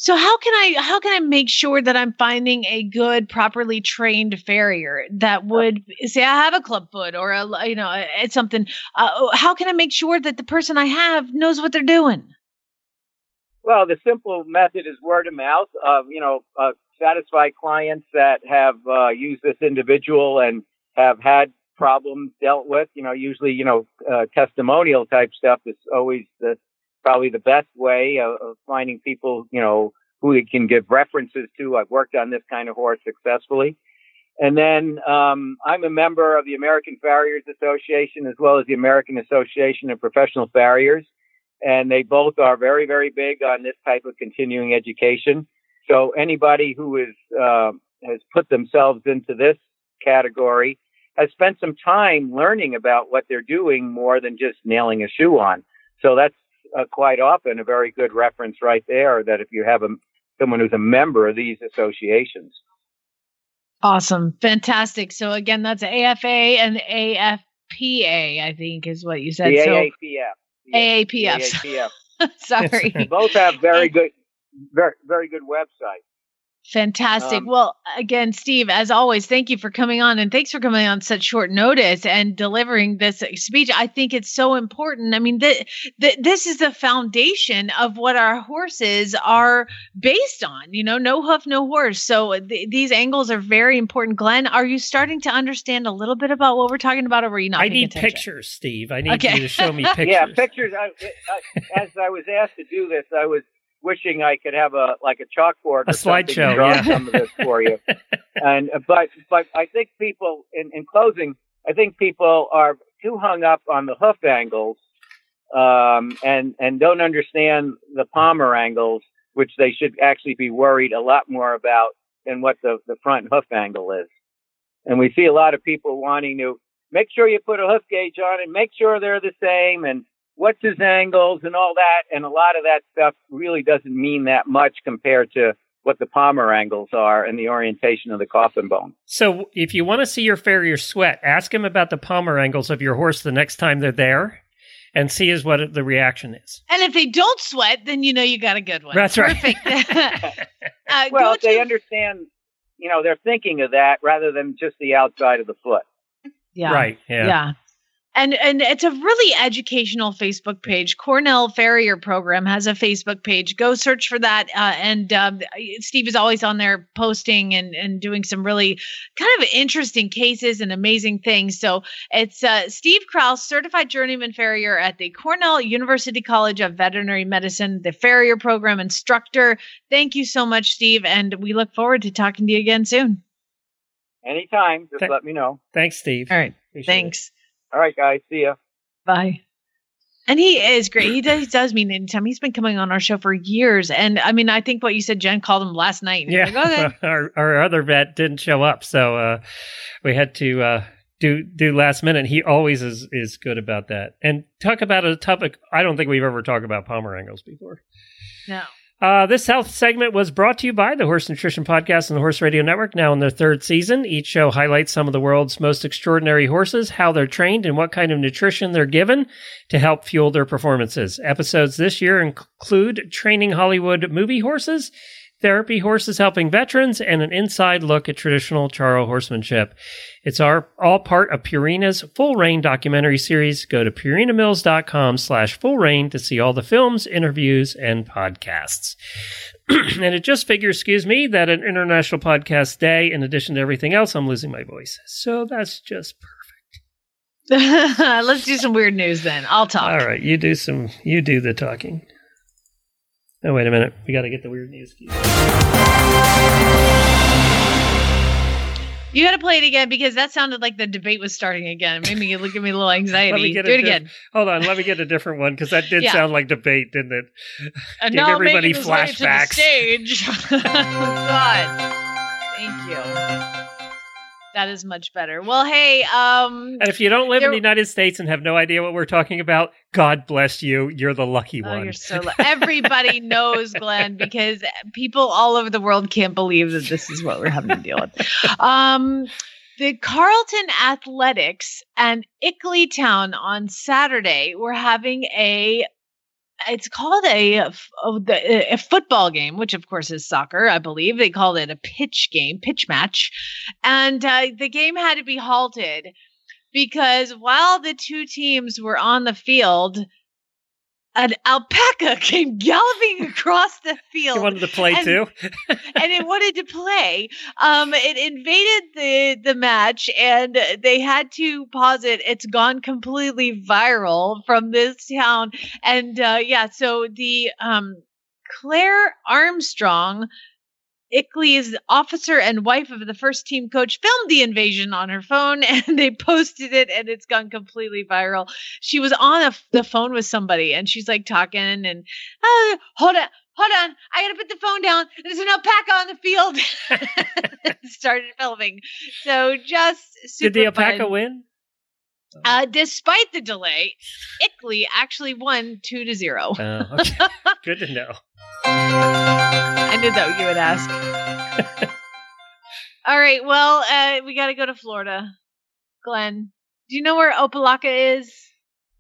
So how can I how can I make sure that I'm finding a good, properly trained farrier that would say I have a club foot or a you know it's something? Uh, how can I make sure that the person I have knows what they're doing? Well, the simple method is word of mouth. Uh, you know, uh, satisfied clients that have uh, used this individual and have had problems dealt with. You know, usually, you know, uh, testimonial type stuff is always the probably the best way of, of finding people. You know, who you can give references to. I've worked on this kind of horse successfully. And then um, I'm a member of the American Farriers Association as well as the American Association of Professional Farriers and they both are very, very big on this type of continuing education. So anybody who is uh, has put themselves into this category has spent some time learning about what they're doing more than just nailing a shoe on. So that's uh, quite often a very good reference right there. That if you have a, someone who's a member of these associations. Awesome, fantastic. So again, that's AFA and AFPA, I think is what you said. The so, AAPF. AAPF. AAPF. *laughs* Sorry. Both have very *laughs* good, very very good websites. Fantastic. Um, well, again, Steve, as always, thank you for coming on and thanks for coming on such short notice and delivering this speech. I think it's so important. I mean, th- th- this is the foundation of what our horses are based on, you know, no hoof, no horse. So th- these angles are very important. Glenn, are you starting to understand a little bit about what we're talking about or were you not I need attention? pictures, Steve. I need Okay. you to show me *laughs* pictures. Yeah, pictures. I, I, as I was asked to do this, I was wishing I could have a like a chalkboard, A slideshow, yeah. some of this for you. *laughs* and but but I think people, in, in closing, I think people are too hung up on the hoof angles, um, and and don't understand the palmar angles, which they should actually be worried a lot more about than what the the front hoof angle is. And we see a lot of people wanting to make sure you put a hoof gauge on it, make sure they're the same, and what's his angles and all that. And a lot of that stuff really doesn't mean that much compared to what the palmar angles are and the orientation of the coffin bone. So if you want to see your farrier sweat, ask him about the palmar angles of your horse the next time they're there and see is what the reaction is. And if they don't sweat, then you know you got a good one. That's right. Perfect. *laughs* uh, *laughs* Well, they to- understand, you know, they're thinking of that rather than just the outside of the foot. yeah. Right. Yeah. Yeah. And and it's a really educational Facebook page. Cornell Farrier Program has a Facebook page. Go search for that. Uh, and um, Steve is always on there posting and, and doing some really kind of interesting cases and amazing things. So it's uh, Steve Kraus, certified journeyman farrier at the Cornell University College of Veterinary Medicine, the Farrier Program instructor. Thank you so much, Steve. And we look forward to talking to you again soon. Anytime, just Th- let me know. Thanks, Steve. All right. Appreciate it. Thanks. All right, guys. See ya. Bye. And he is great. He does, he does mean anytime. He's been coming on our show for years. And I mean, I think what you said, Jen called him last night. And Yeah. like, okay. *laughs* our, our other vet didn't show up. So uh, we had to uh, do do last minute. He always is, is good about that. And talk about a topic I don't think we've ever talked about palmar angles before. No. Uh, this health segment was brought to you by the Horse Nutrition Podcast and the Horse Radio Network, now in their third season. Each show highlights some of the world's most extraordinary horses, how they're trained, and what kind of nutrition they're given to help fuel their performances. Episodes this year include Training Hollywood Movie Horses, Therapy Horses Helping Veterans, and an inside look at traditional Charro horsemanship. It's our, all part of Purina's Full Rein documentary series. Go to purinamills.com slash full rein to see all the films, interviews, and podcasts. *clears throat* and it just figures, excuse me, that an International Podcast Day, in addition to everything else, I'm losing my voice. So that's just perfect. *laughs* Let's do some weird news then. I'll talk. All right, you do some, you do the talking. Oh, wait a minute. We got to get the weird news. cue. You got to play it again because that sounded like the debate was starting again. It made me give me a little *laughs* anxiety. Do it diff- again. Hold on, let me get a different one because that did Yeah. sound like debate, didn't it? And Give now everybody making to the flashbacks. stage. *laughs* *laughs* oh, God. Thank you. That is much better. Well, hey, um, And if you don't live in the United States and have no idea what we're talking about, God bless you. You're the lucky Oh, one. you're so lu- *laughs* everybody knows Glenn because people all over the world can't believe that this is what we're having to deal with. *laughs* Um, the Carlton Athletics and Ilkley Town on Saturday were having a it's called a, a football game, which of course is soccer, I believe. They called it a pitch game, pitch match. And uh, the game had to be halted because while the two teams were on the field, an alpaca *laughs* came galloping *laughs* across the field you wanted to play and- too? *laughs* and it wanted to play. Um, it invaded the the match, and they had to pause it. It's gone completely viral from this town, and uh, yeah, so the um, Claire Armstrong. Ilkley's officer and wife of the first team coach filmed the invasion on her phone *laughs* and they posted it and it's gone completely viral. She was on a, the phone with somebody and she's like talking and uh, hold on, hold on, I gotta put the phone down. There's an alpaca on the field. *laughs* *laughs* Started filming. So just super Did the alpaca fun. win? Uh, despite the delay, Ilkley actually won two to zero. Oh, okay. Good to know. I knew that you would ask. *laughs* All right, well, uh, we got to go to Florida. Glenn, do you know where Opa-locka is?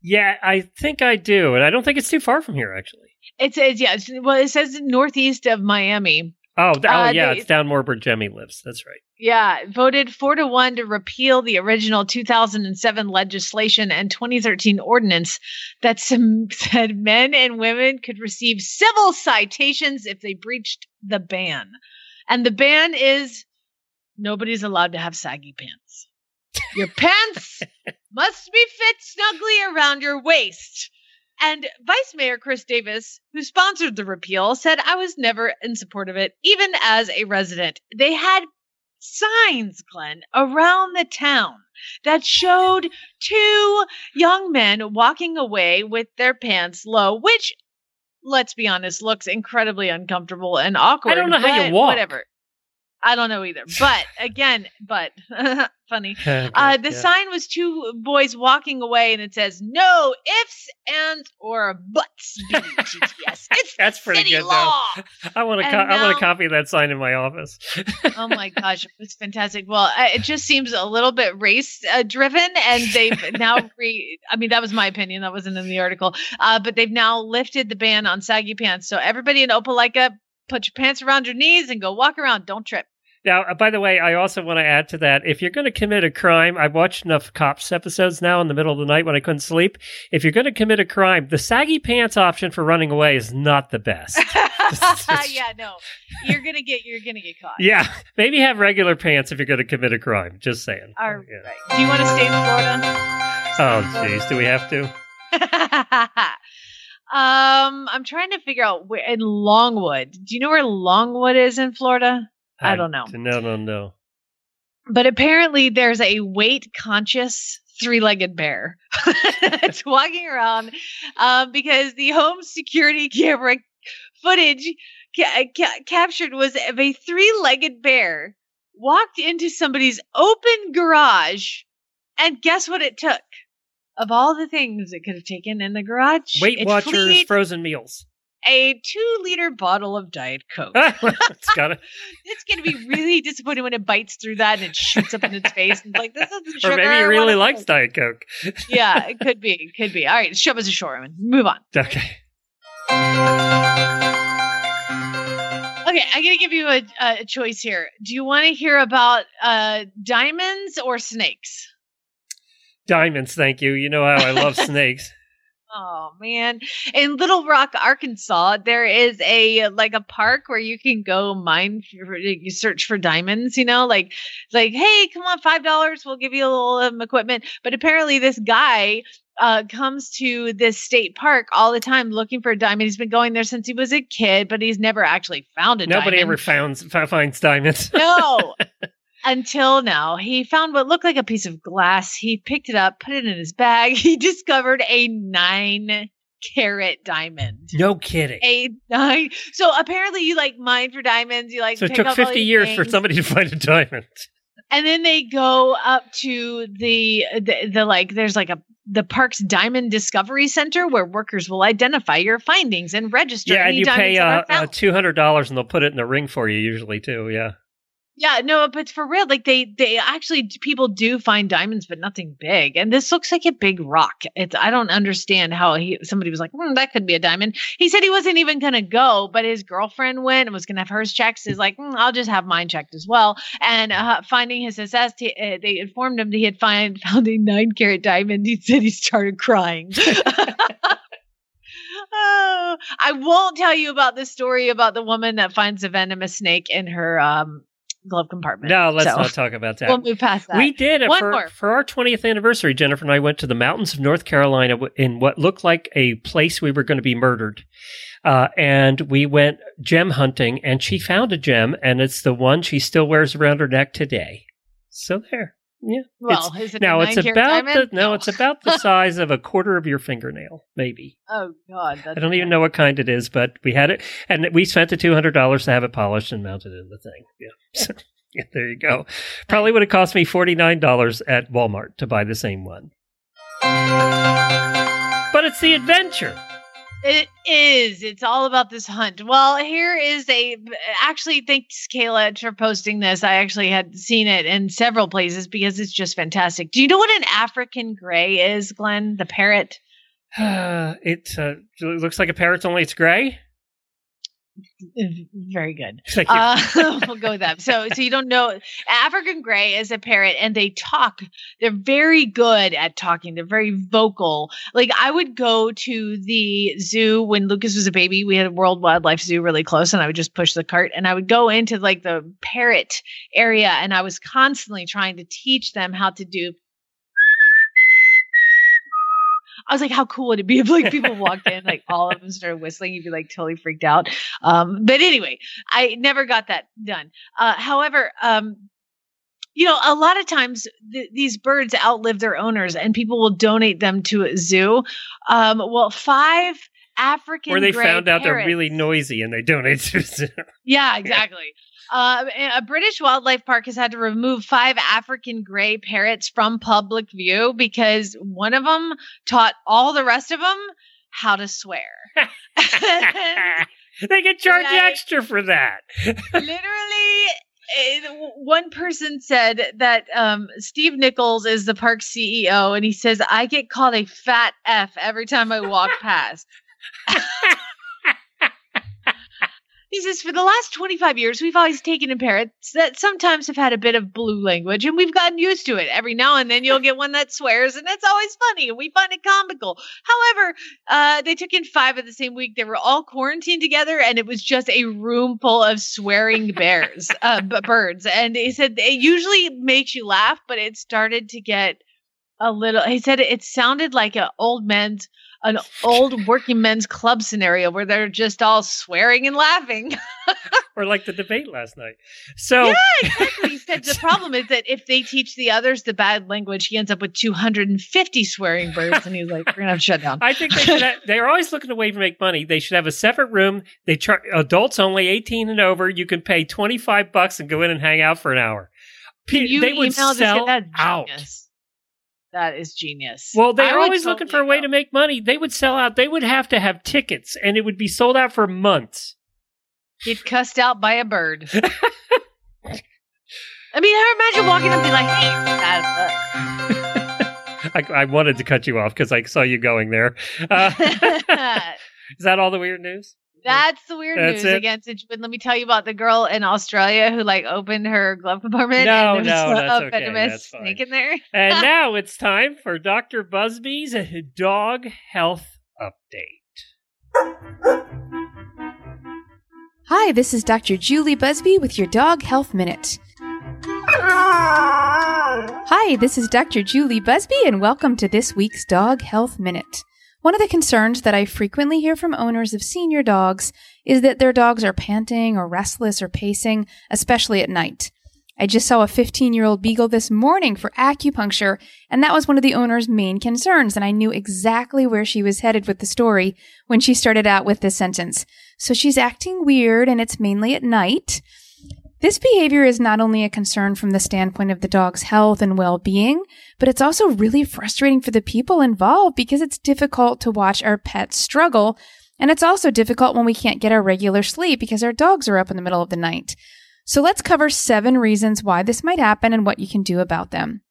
Yeah, I think I do. And I don't think it's too far from here, actually. It says, yeah, it's, well, it says northeast of Miami. Oh, th- oh Uh, yeah, they- it's down more where Jemmy lives. That's right. Yeah, voted four to one to repeal the original 2007 legislation and 2013 ordinance that some *laughs* said men and women could receive civil citations if they breached the ban. And the ban is nobody's allowed to have saggy pants. Your pants *laughs* must be fit snugly around your waist. And Vice Mayor Chris Davis, who sponsored the repeal, said, I was never in support of it, even as a resident. They had signs, Glenn, around the town that showed two young men walking away with their pants low, which, let's be honest, looks incredibly uncomfortable and awkward. I don't know how you walk. Whatever. I don't know either. But *laughs* again, but *laughs* funny. *laughs* Okay, Uh, the yeah. sign was two boys walking away, and it says "No ifs, ands, or buts." BTTS. It's That's pretty city good, though. law. I want to. Co- I want to copy that sign in my office. oh my gosh, it's fantastic. Well, it just seems a little bit race uh, driven, and they've now re. I mean, that was my opinion. That wasn't in the article. Uh, but they've now lifted the ban on saggy pants. So everybody in Opa-locka, put your pants around your knees and go walk around. Don't trip. Now, uh, by the way, I also want to add to that: if you're going to commit a crime, I've watched enough cops episodes now in the middle of the night when I couldn't sleep. If you're going to commit a crime, the saggy pants option for running away is not the best. *laughs* yeah, no, you're gonna get you're gonna get caught. yeah, maybe have regular pants if you're going to commit a crime. Just saying. All Yeah. Do you want to stay in Florida? Oh, jeez, do we have to? *laughs* um, I'm trying to figure out where in Longwood. Do you know where Longwood is in Florida? I don't know. No, no, no. But apparently, there's a weight conscious three legged bear. *laughs* it's walking around um, because the home security camera footage ca- ca- captured was of a three legged bear walked into somebody's open garage. And guess what it took? Of all the things it could have taken in the garage, Weight it Watchers frozen meals. a two liter bottle of Diet Coke. *laughs* it's got to, *laughs* it's going to be really disappointing when it bites through that and it shoots up in its face and it's like this is *laughs* or maybe he really likes Diet Coke. yeah, it could be, it could be. All right, shove us ashore, and move on. Okay. Okay, I'm going to give you a, a choice here. Do you want to hear about uh, diamonds or snakes? Diamonds, thank you. You know how I love *laughs* snakes. Oh man. In Little Rock, Arkansas, there is a like a park where you can go mine for, you search for diamonds, you know, like like hey, come on, $5, we'll give you a little um, equipment. But apparently this guy uh, comes to this state park all the time looking for a diamond. He's been going there since he was a kid, but he's never actually found a Nobody diamond. ever founds, f- finds diamonds. No. *laughs* Until now, he found what looked like a piece of glass. He picked it up, put it in his bag. *laughs* He discovered a nine carat diamond. no kidding. A nine. So apparently, you like mine for diamonds. You like So it took up 50 these years for somebody to find a diamond. and then they go up to the, the the like. There's like a the park's diamond discovery center where workers will identify your findings and register Yeah, any and you diamonds pay uh, uh, $200 and they'll put it in the ring for you, usually, too. Yeah. Yeah, no, but for real, like they they actually people do find diamonds, but nothing big. And this looks like a big rock. It's I don't understand how he somebody was like, hmm, that could be a diamond. He said he wasn't even gonna go, but his girlfriend went and was gonna have hers checked. He's like, "Hmm, I'll just have mine checked as well. And uh, finding his assessed, he, uh, they informed him that he had find, *laughs* found a nine carat diamond. He said he started crying. *laughs* Oh, I won't tell you about the story about the woman that finds a venomous snake in her um, glove compartment. No, let's So, not talk about that. We'll move past that. We did it One for, more. for our 20th anniversary. Jennifer and I went to the mountains of North Carolina in what looked like a place we were going to be murdered. Uh, and we went gem hunting, and she found a gem, and it's the one she still wears around her neck today. So there. Yeah. well, is it a Now it's about the diamond? no, it's about the size of a quarter of your fingernail, maybe. Oh God, I don't even know what kind it is, but we had it, and we spent the two hundred dollars to have it polished and mounted in the thing. Yeah, *laughs* So, *laughs* yeah there you go. Probably would have cost me forty nine dollars at Walmart to buy the same one. But it's the adventure. It is. It's all about this hunt. Well, here is a. Actually, thanks, Kayla, for posting this. I actually had seen it in several places because it's just fantastic. Do you know what an African gray is, Glenn? The parrot? *sighs* it uh, looks like a parrot, only it's gray. Very good. *laughs* Uh, *laughs* we'll go with that. So, so you don't know African gray is a parrot, and they talk. They're very good at talking. They're very vocal. Like I would go to the zoo when Lucas was a baby. We had a World Wildlife Zoo really close, and I would just push the cart, and I would go into like the parrot area, and I was constantly trying to teach them how to do I was like, how cool would it be if like people *laughs* walked in, like all of them started whistling, you'd be like totally freaked out. Um, but anyway, I never got that done. Uh, however, um, you know, a lot of times th- these birds outlive their owners, and people will donate them to a zoo. Um, well, five African where they found out they're really noisy and they donate to zoo. yeah, *laughs* exactly. Uh, a British wildlife park has had to remove five African gray parrots from public view because one of them taught all the rest of them how to swear. *laughs* they get *laughs* charged extra for that. *laughs* Literally, it- one person said that um, Steve Nichols is the park CEO, and he says, I get called a fat F every time I walk past. He says, for the last 25 years, we've always taken in parrots that sometimes have had a bit of blue language, and we've gotten used to it. Every now and then you'll get one that swears, and that's always funny, and we find it comical. However, uh, they took in five of the same week. They were all quarantined together, and it was just a room full of swearing *laughs* bears, uh, b- birds. And he said it usually makes you laugh, but it started to get a little. He said it sounded like an old men's, an old working men's club scenario where they're just all swearing and laughing. *laughs* or like the debate last night. So yeah, exactly. He said the *laughs* problem is that if they teach the others the bad language, he ends up with 250 swearing birds, and he's like, "We're gonna have to shut down." I think they should. Have, they're always looking to way to make money. They should have a separate room. They charge adults only eighteen and over. You can pay twenty five bucks and go in and hang out for an hour. Pe- you they would sell out. genius. That is genius. Well, they're always looking for a way go. to make money. They would sell out. They would have to have tickets, and it would be sold out for months. get cussed out by a bird. *laughs* I mean, I imagine walking up and be like, "Hey, *laughs* I, I wanted to cut you off because I saw you going there. Uh, *laughs* is that all the weird news? That's the weird That's news it? again. Since but let me tell you about the girl in Australia who like opened her glove compartment No, and there was no, a okay. venomous That's snake in there. *laughs* And now it's time for Dr. Buzby's dog health update. Hi, this is Dr. Julie Buzby with your Dog Health Minute. Hi, this is Dr. Julie Buzby, and welcome to this week's Dog Health Minute. One of the concerns that I frequently hear from owners of senior dogs is that their dogs are panting or restless or pacing, especially at night. I just saw a 15 year old beagle this morning for acupuncture, and that was one of the owner's main concerns, and I knew exactly where she was headed with the story when she started out with this sentence. So she's acting weird, and it's mainly at night. This behavior is not only a concern from the standpoint of the dog's health and well being, but it's also really frustrating for the people involved because it's difficult to watch our pets struggle. And it's also difficult when we can't get our regular sleep because our dogs are up in the middle of the night. So let's cover seven reasons why this might happen and what you can do about them.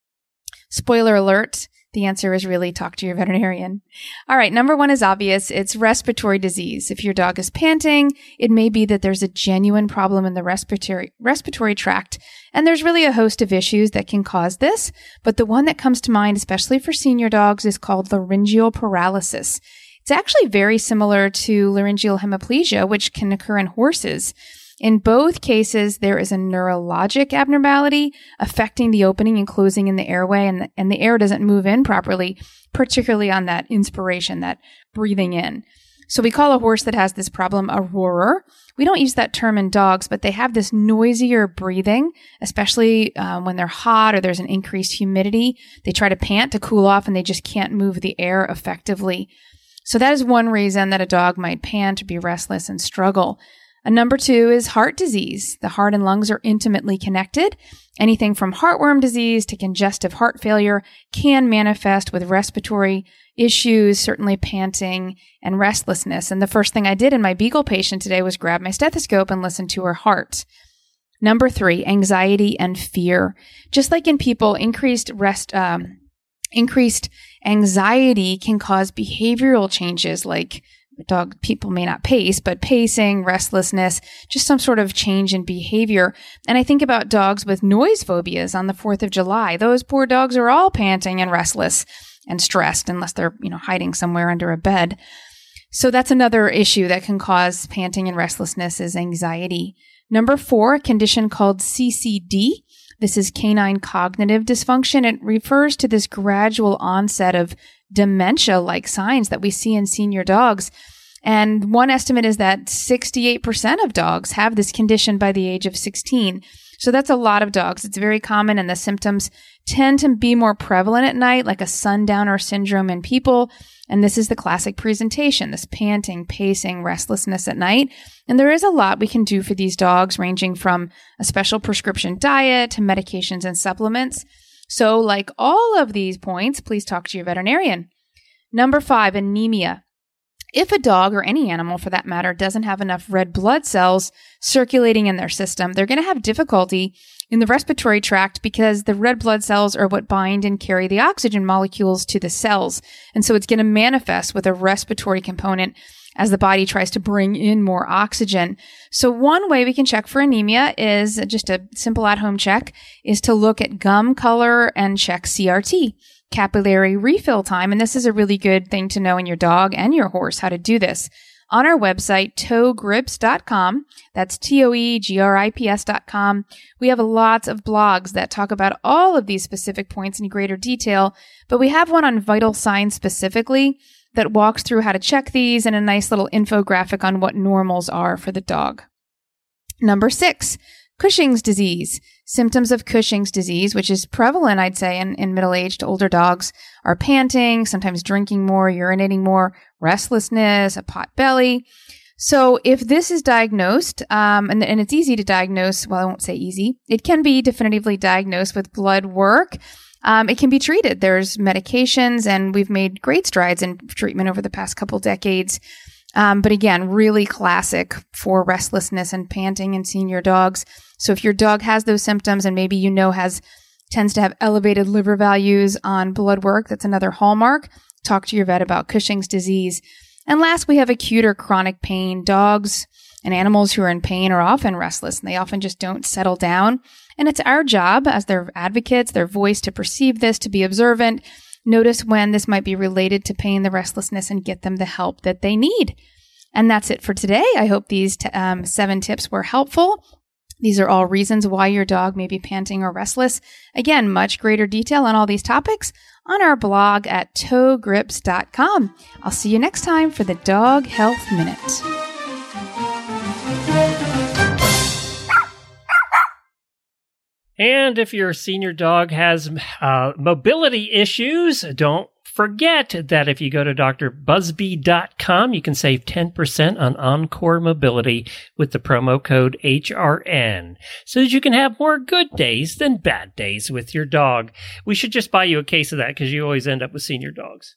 Spoiler alert. The answer is really talk to your veterinarian. All right, number one is obvious. It's respiratory disease. If your dog is panting, it may be that there's a genuine problem in the respiratory respiratory tract, and there's really a host of issues that can cause this. But the one that comes to mind, especially for senior dogs, is called laryngeal paralysis. It's actually very similar to laryngeal hemiplegia, which can occur in horses. In both cases, there is a neurologic abnormality affecting the opening and closing in the airway, and the, and the air doesn't move in properly, particularly on that inspiration, that breathing in. So we call a horse that has this problem a roarer. We don't use that term in dogs, but they have this noisier breathing, especially um, when they're hot or there's an increased humidity. They try to pant to cool off and they just can't move the air effectively. So that is one reason that a dog might pant be restless and struggle. Number two is heart disease. The heart and lungs are intimately connected. Anything from heartworm disease to congestive heart failure can manifest with respiratory issues, certainly panting and restlessness. And the first thing I did in my beagle patient today was grab my stethoscope and listen to her heart. Number three, anxiety and fear. Just like in people, increased rest, um, increased anxiety can cause behavioral changes like dog people may not pace, but pacing, restlessness, just some sort of change in behavior. And I think about dogs with noise phobias on the 4th of July. Those poor dogs are all panting and restless and stressed unless they're, you know, hiding somewhere under a bed. So that's another issue that can cause panting and restlessness is anxiety. Number four, a condition called CCD. This is canine cognitive dysfunction. It refers to this gradual onset of dementia like signs that we see in senior dogs. And one estimate is that 68% of dogs have this condition by the age of 16. So that's a lot of dogs. It's very common, and the symptoms tend to be more prevalent at night, like a sundowner syndrome in people. And this is the classic presentation this panting, pacing, restlessness at night. And there is a lot we can do for these dogs, ranging from a special prescription diet to medications and supplements. So, like all of these points, please talk to your veterinarian. Number five, anemia. If a dog or any animal for that matter doesn't have enough red blood cells circulating in their system, they're going to have difficulty in the respiratory tract because the red blood cells are what bind and carry the oxygen molecules to the cells. And so it's going to manifest with a respiratory component as the body tries to bring in more oxygen. So one way we can check for anemia is just a simple at home check is to look at gum color and check CRT capillary refill time. And this is a really good thing to know in your dog and your horse how to do this. On our website, toegrips.com, that's T-O-E-G-R-I-P-S.com, we have lots of blogs that talk about all of these specific points in greater detail, but we have one on vital signs specifically that walks through how to check these and a nice little infographic on what normals are for the dog. Number six, Cushing's disease. Symptoms of Cushing's disease, which is prevalent, I'd say, in, in middle aged older dogs, are panting, sometimes drinking more, urinating more, restlessness, a pot belly. So if this is diagnosed, um, and, and it's easy to diagnose, well, I won't say easy, it can be definitively diagnosed with blood work. Um, it can be treated. There's medications, and we've made great strides in treatment over the past couple decades. Um, but again, really classic for restlessness and panting in senior dogs. So if your dog has those symptoms and maybe you know has tends to have elevated liver values on blood work, that's another hallmark. Talk to your vet about Cushing's disease. And last, we have acute or chronic pain. Dogs and animals who are in pain are often restless and they often just don't settle down. And it's our job as their advocates, their voice to perceive this, to be observant, notice when this might be related to pain, the restlessness, and get them the help that they need. And that's it for today. I hope these t- um, seven tips were helpful. These are all reasons why your dog may be panting or restless. Again, much greater detail on all these topics on our blog at toegrips.com. I'll see you next time for the Dog Health Minute. And if your senior dog has uh, mobility issues, don't forget that if you go to drbuzby.com, you can save 10% on Encore Mobility with the promo code HRN so that you can have more good days than bad days with your dog. We should just buy you a case of that because you always end up with senior dogs.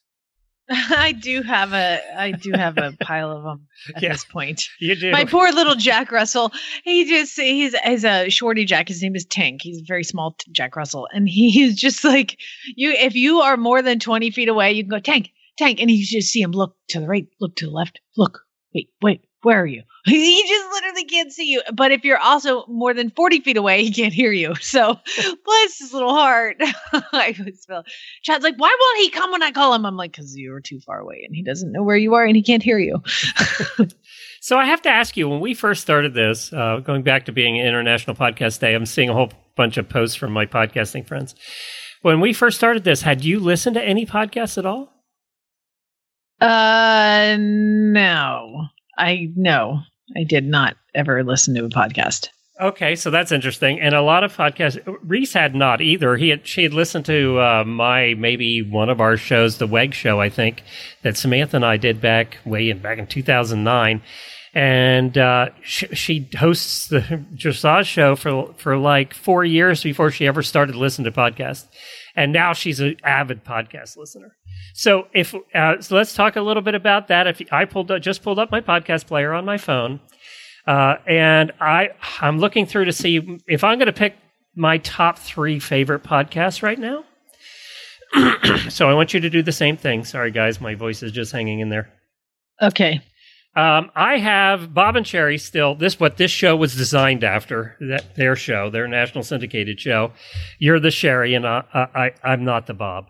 *laughs* I do have a I do have a pile of them at Yeah. this point. *laughs* You do. My poor little Jack Russell. He just he's he's a shorty Jack. His name is Tank. He's a very small t- Jack Russell, and he's just like you. If you are more than twenty feet away, you can go Tank, Tank, and you just see him look to the right, look to the left, look. Wait, wait, where are you? *laughs* He just literally can't see you. But if you're also more than forty feet away, he can't hear you. *laughs* So bless his little heart. *laughs* I was feel. Chad's like, why won't he come when I call him? I'm like, because you're too far away, and he doesn't know where you are, and he can't hear you. So I have to ask you, when we first started this, uh, going back to being International Podcast Day, I'm seeing a whole bunch of posts from my podcasting friends. When we first started this, had you listened to any podcasts at all? Uh, no, I no, I did not ever listen to a podcast. Okay, so that's interesting. And a lot of podcasts, Reese had not either. He had, she had listened to uh, my maybe one of our shows, the WEG show, I think, that Samantha and I did back way in back in 2009. And uh, she, she hosts the *laughs* Dressage show for for like four years before she ever started listening to podcasts. And now she's an avid podcast listener. So if uh, so, let's talk a little bit about that. If I pulled up, just pulled up my podcast player on my phone, uh, and I I'm looking through to see if I'm going to pick my top three favorite podcasts right now. *clears throat* so I want you to do the same thing. Sorry, guys, my voice is just hanging in there. Okay, Um, I have Bob and Sheri still. This what this show was designed after. That their show, their national syndicated show. You're the Sheri, and I, I, I'm not the Bob.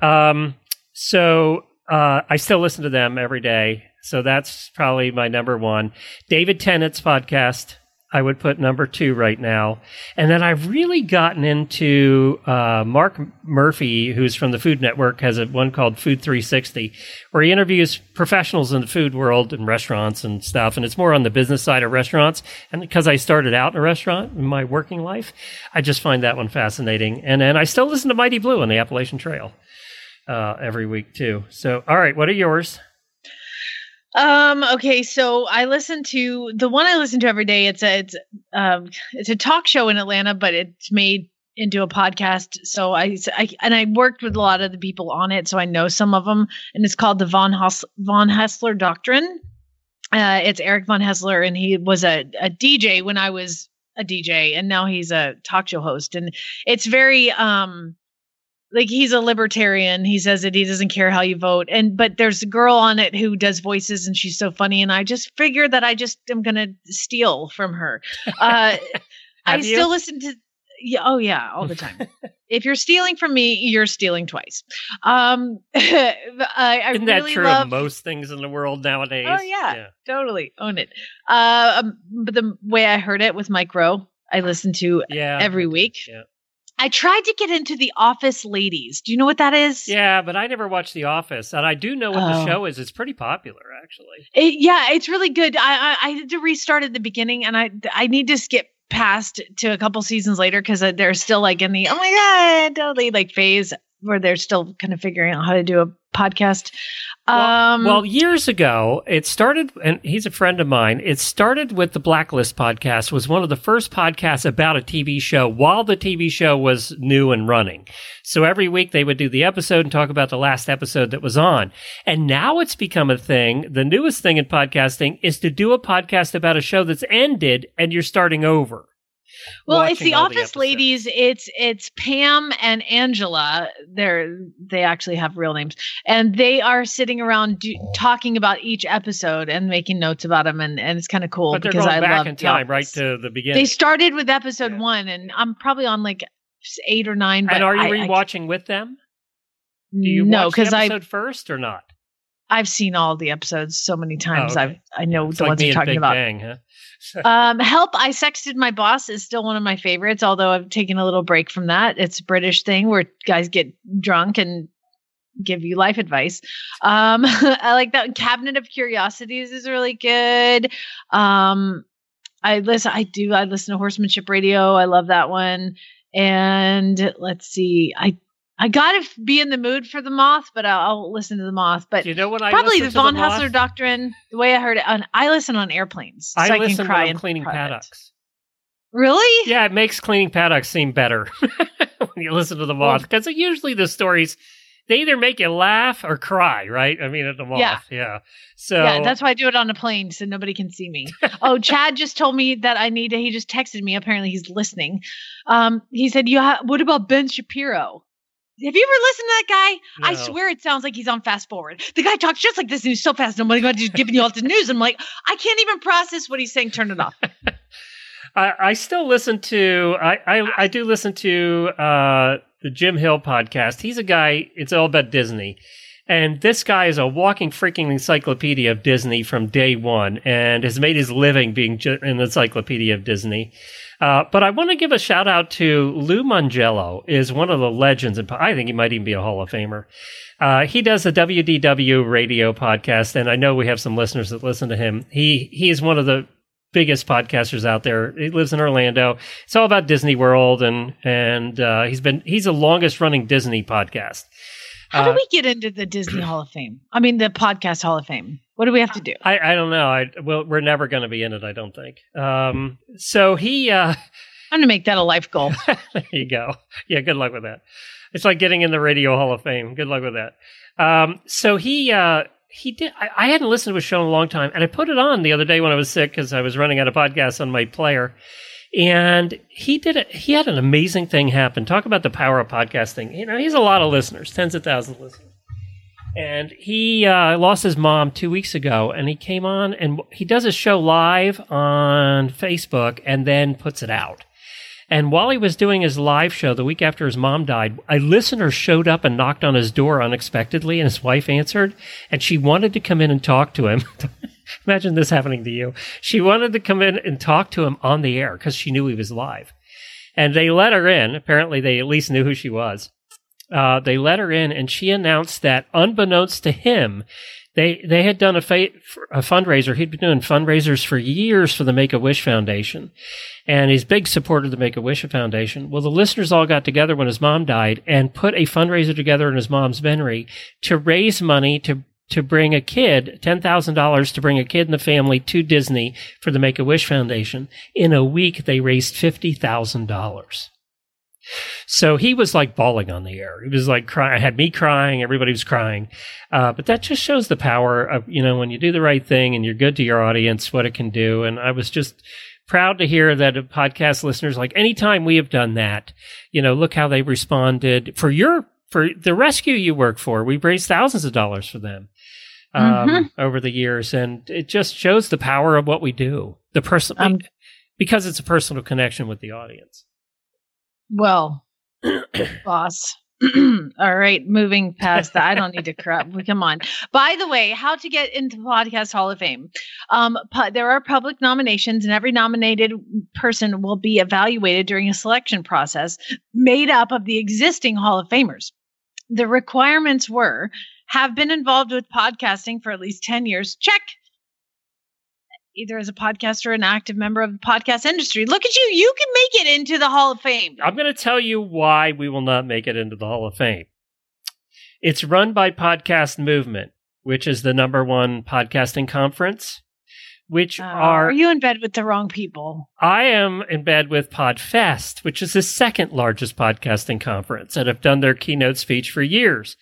Um, so uh, I still listen to them every day. So that's probably my number one. David Tennant's podcast. I would put number two right now. And then I've really gotten into uh, Marc Murphy, who's from the Food Network, has a one called Food 360, where he interviews professionals in the food world and restaurants and stuff. And it's more on the business side of restaurants. And because I started out in a restaurant in my working life, I just find that one fascinating. And then I still listen to Mighty Blue on the Appalachian Trail uh, every week too. So, all right, what are yours? Um. Okay. So I listen to the one I listen to every day. It's a it's um it's a talk show in Atlanta, but it's made into a podcast. So I, I and I worked with a lot of the people on it, so I know some of them. And it's called the von Hus- von Haessler Doctrine. Uh, it's Eric von Haessler, and he was a, a DJ when I was a DJ, and now he's a talk show host. And it's very um like he's a libertarian. He says that he doesn't care how you vote. And but there's a girl on it who does voices and she's so funny. And I just figured that I just am gonna steal from her. *laughs* Uh I you? still listen to yeah, oh yeah, all the time. *laughs* if you're stealing from me, you're stealing twice. Um *laughs* I, I Isn't really that true love of most things in the world nowadays? Oh yeah, totally own it. Uh, um, but the way I heard it with Mike Rowe, I listen to Yeah. every week. Yeah. I tried to get into the Office Ladies. Do you know what that is? Yeah, but I never watched The Office, and I do know what the Oh. show is. It's pretty popular, actually. It, yeah, it's really good. I, I I had to restart at the beginning, and I I need to skip past to a couple seasons later because uh, they're still like in the oh my god totally like phase where they're still kind of figuring out how to do a podcast. Um, well, years ago, it started, and he's a friend of mine. It started with the Blacklist podcast. Was one of the first podcasts about a TV show while the TV show was new and running. So every week they would do the episode and talk about the last episode that was on. And now it's become a thing. The newest thing in podcasting is to do a podcast about a show that's ended and you're starting over. Well, it's the Office episodes. Ladies. It's it's Pam and Angela. They're they actually have real names, and they are sitting around do, talking about each episode and making notes about them, and, and it's kind of cool But because I back love in time, right to the beginning. They started with episode one, and I'm probably on like eight or nine. But and are you I- I- rewatching with them? Do you no, watch the because I episode first or not? I've seen all the episodes so many times. Oh, okay. I've I know It's the like ones you're talking Big about. Bang, huh? *laughs* um, Help, I Sexted My Boss is still one of my favorites, although I've taken a little break from that. It's a British thing where guys get drunk and give you life advice. Um, *laughs* I like that. Cabinet of Curiosities is really good. Um, I listen, I do, I listen to Horsemanship Radio. I love that one. And let's see, I, I gotta be in the mood for the moth, but I'll, I'll listen to the moth. But you know what I probably the Von The Moth? Doctrine. The way I heard it, on, I listen on airplanes. So I, I, listen when I'm cleaning private. paddocks. Really? Yeah, it makes cleaning paddocks seem better *laughs* when you listen to the moth because usually the stories they either make you laugh or cry, right? I mean, at the moth, Yeah. yeah. So yeah, that's why I do it on a plane so nobody can see me. *laughs* oh, Chad just told me that I need to. He just texted me. Apparently, he's listening. Um, he said, "You ha- what about Ben Shapiro?" Have you ever listened to that guy? I swear it sounds like he's on fast forward. The guy talks just like this and he's so fast. I'm like, just giving you all the news. I'm like, I can't even process what he's saying. Turn it off. *laughs* I, I still listen to I, I I do listen to uh the Jim Hill podcast. He's a guy. It's all about Disney. And this guy is a walking freaking encyclopedia of Disney from day one and has made his living being an encyclopedia of Disney. Uh, but I want to give a shout out to Lou Mongello is one of the legends. And I think he might even be a Hall of Famer. Uh, he does the WDW radio podcast. And I know we have some listeners that listen to him. He, he is one of the biggest podcasters out there. He lives in Orlando. It's all about Disney World and, and, uh, he's been, he's the longest running Disney podcast. How Uh, do we get into the Disney Hall of Fame? I mean, the podcast Hall of Fame. What do we have to do? I, I don't know. I well, we're never going to be in it. I don't think. Um, so he, uh, I'm going to make that a life goal. *laughs* there you go. Yeah, good luck with that. It's like getting in the Radio Hall of Fame. Good luck with that. Um, so he, uh, he did. I, I hadn't listened to his show in a long time, and I put it on the other day when I was sick because I was running out of podcasts on my player. And he did it. He had an amazing thing happen. Talk about the power of podcasting. You know, he's a lot of listeners, tens of thousands of listeners. And he uh, lost his mom two weeks ago, and he came on and he does a show live on Facebook and then puts it out. And while he was doing his live show the week after his mom died, a listener showed up and knocked on his door unexpectedly, and his wife answered, and she wanted to come in and talk to him. *laughs* Imagine this happening to you. She wanted to come in and talk to him on the air because she knew he was live. And they let her in. Apparently, they at least knew who she was uh, they let her in, and she announced that, unbeknownst to him, they they had done a, fa- a fundraiser. He'd been doing fundraisers for years for the Make a Wish Foundation, and he's big supporter of the Make a Wish Foundation. Well, the listeners all got together when his mom died and put a fundraiser together in his mom's memory to raise money to to bring a kid ten thousand dollars to bring a kid in the family to Disney for the Make a Wish Foundation. In a week, they raised fifty thousand dollars. So he was like bawling on the air. He was like crying, I had me crying, everybody was crying. Uh, but that just shows the power of, you know, when you do the right thing and you're good to your audience, what it can do. And I was just proud to hear that podcast listeners, like anytime we have done that, you know, look how they responded for your, for the rescue you work for. We've raised thousands of dollars for them. Um, Mm-hmm. over the years, and it just shows the power of what we do. The person, Um, because it's a personal connection with the audience. Well, *coughs* boss. *clears throat* All right, moving past that. I don't need to crap. *laughs* Come on. By the way, how to get into Podcast Hall of Fame? Um, there are public nominations, and every nominated person will be evaluated during a selection process made up of the existing Hall of Famers. The requirements were have been involved with podcasting for at least 10 years. Check. Either as a podcaster or an active member of the podcast industry. Look at you. You can make it into the Hall of Fame. I'm going to tell you why we will not make it into the Hall of Fame. It's run by Podcast Movement, which is the number one podcasting conference, which Uh, are are you in bed with the wrong people? I am in bed with Podfest, which is the second largest podcasting conference and have done their keynote speech for years.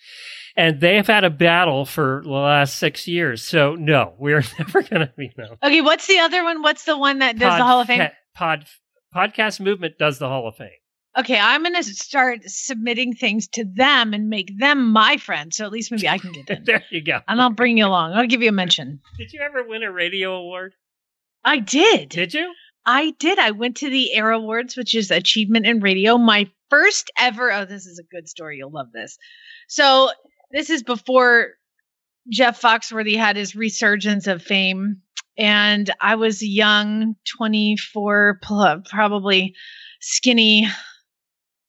And they have had a battle for the last six years. So no, we're *laughs* never going to be no. Okay, what's the other one? What's the one that does the Hall of Fame? Pod, podcast movement does the Hall of Fame. Okay, I'm going to start submitting things to them and make them my friends. So at least maybe I can get *laughs* in. There you go. and I'll bring you along. I'll give you a mention. Did you ever win a radio award? I did. Did you? I did. I went to the Air Awards, which is Achievement in Radio. My first ever. Oh, this is a good story. You'll love this. So this is before Jeff Foxworthy had his resurgence of fame, and I was young, 24, probably skinny,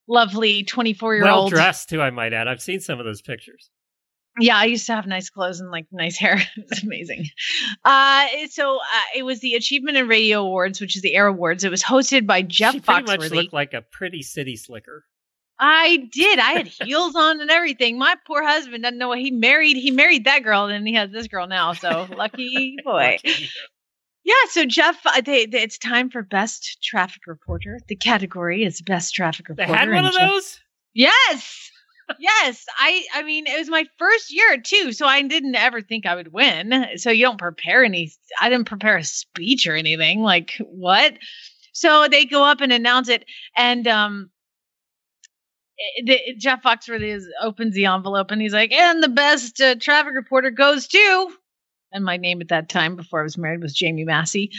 lovely 24 year old. Well dressed too, I might add. I've seen some of those pictures. Yeah, I used to have nice clothes and like nice *laughs* hair. it was amazing. Uh, so uh, it was the Achievement in Radio Awards, which is the Air Awards. It was hosted by Jeff she pretty much looked like a pretty city slicker. I did. I had heels on and everything. My poor husband doesn't know what he married. He married that girl, and he has this girl now. So *laughs* lucky boy. Yeah. So Jeff, uh, they, they- it's time for best traffic reporter. The category is best traffic reporter. They had one of Jeff- those? Yes. yes. I I mean, it was my first year too, so I didn't ever think I would win. So you don't prepare any I didn't prepare a speech or anything. Like, what? So they go up and announce it and um it- Jeff Foxworthy is, opens the envelope and he's like, and the best uh, traffic reporter goes to, and my name at that time before I was married was Jamie Massey,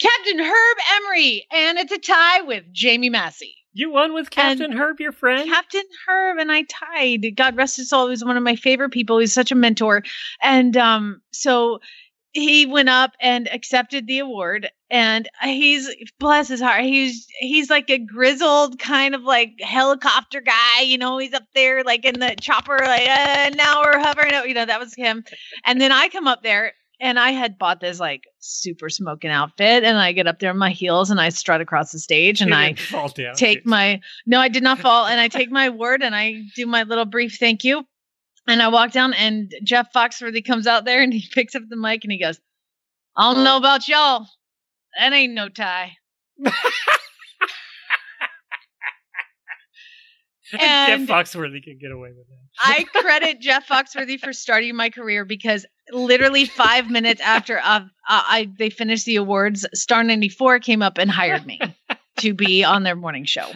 Captain Herb Emery, and it's a tie with Jamie Massey. You won with Captain Herb, your friend? Captain Herb and I tied. God rest his soul. He was one of my favorite people. He's such a mentor. And um, so he went up and accepted the award. And he's bless his heart. He's he's like a grizzled kind of like helicopter guy. You know, he's up there like in the chopper, like uh, now we're hovering. You know, that was him. And then I come up there and I had bought this like super smoking outfit, and I get up there in my heels and I strut across the stage and I *laughs* fall down. take my no i did not fall and i take my word and i do my little brief thank you and i walk down and jeff foxworthy comes out there and he *laughs* picks up the mic and he goes i don't know about y'all. That ain't no tie. *laughs* *laughs* And Jeff Foxworthy can get away with that. i credit jeff foxworthy for starting my career because literally five minutes after uh, I, they finished the awards star 94 came up and hired me to be on their morning show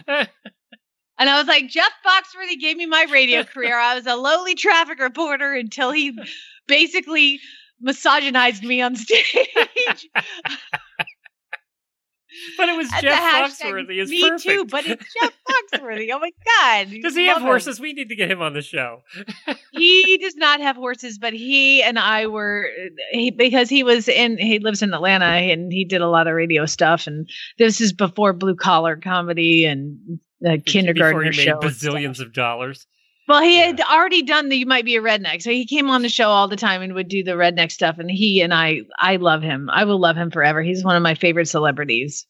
And I was like, Jeff Foxworthy gave me my radio *laughs* career. I was a lowly traffic reporter until he basically misogynized me on *laughs* stage. But it was That's Jeff Foxworthy. Is me perfect. too, but it's *laughs* Jeff Foxworthy. Oh my god! Does he have him. horses? We need to get him on the show. he does not have horses, but he and I were he, because he was in he lives in Atlanta and he did a lot of radio stuff and this is before blue collar comedy and the kindergarten he show. bazillions of dollars. Well, he had already done the You Might Be a Redneck, so he came on the show all the time and would do the redneck stuff. And he and I, I love him. I will love him forever. He's one of my favorite celebrities.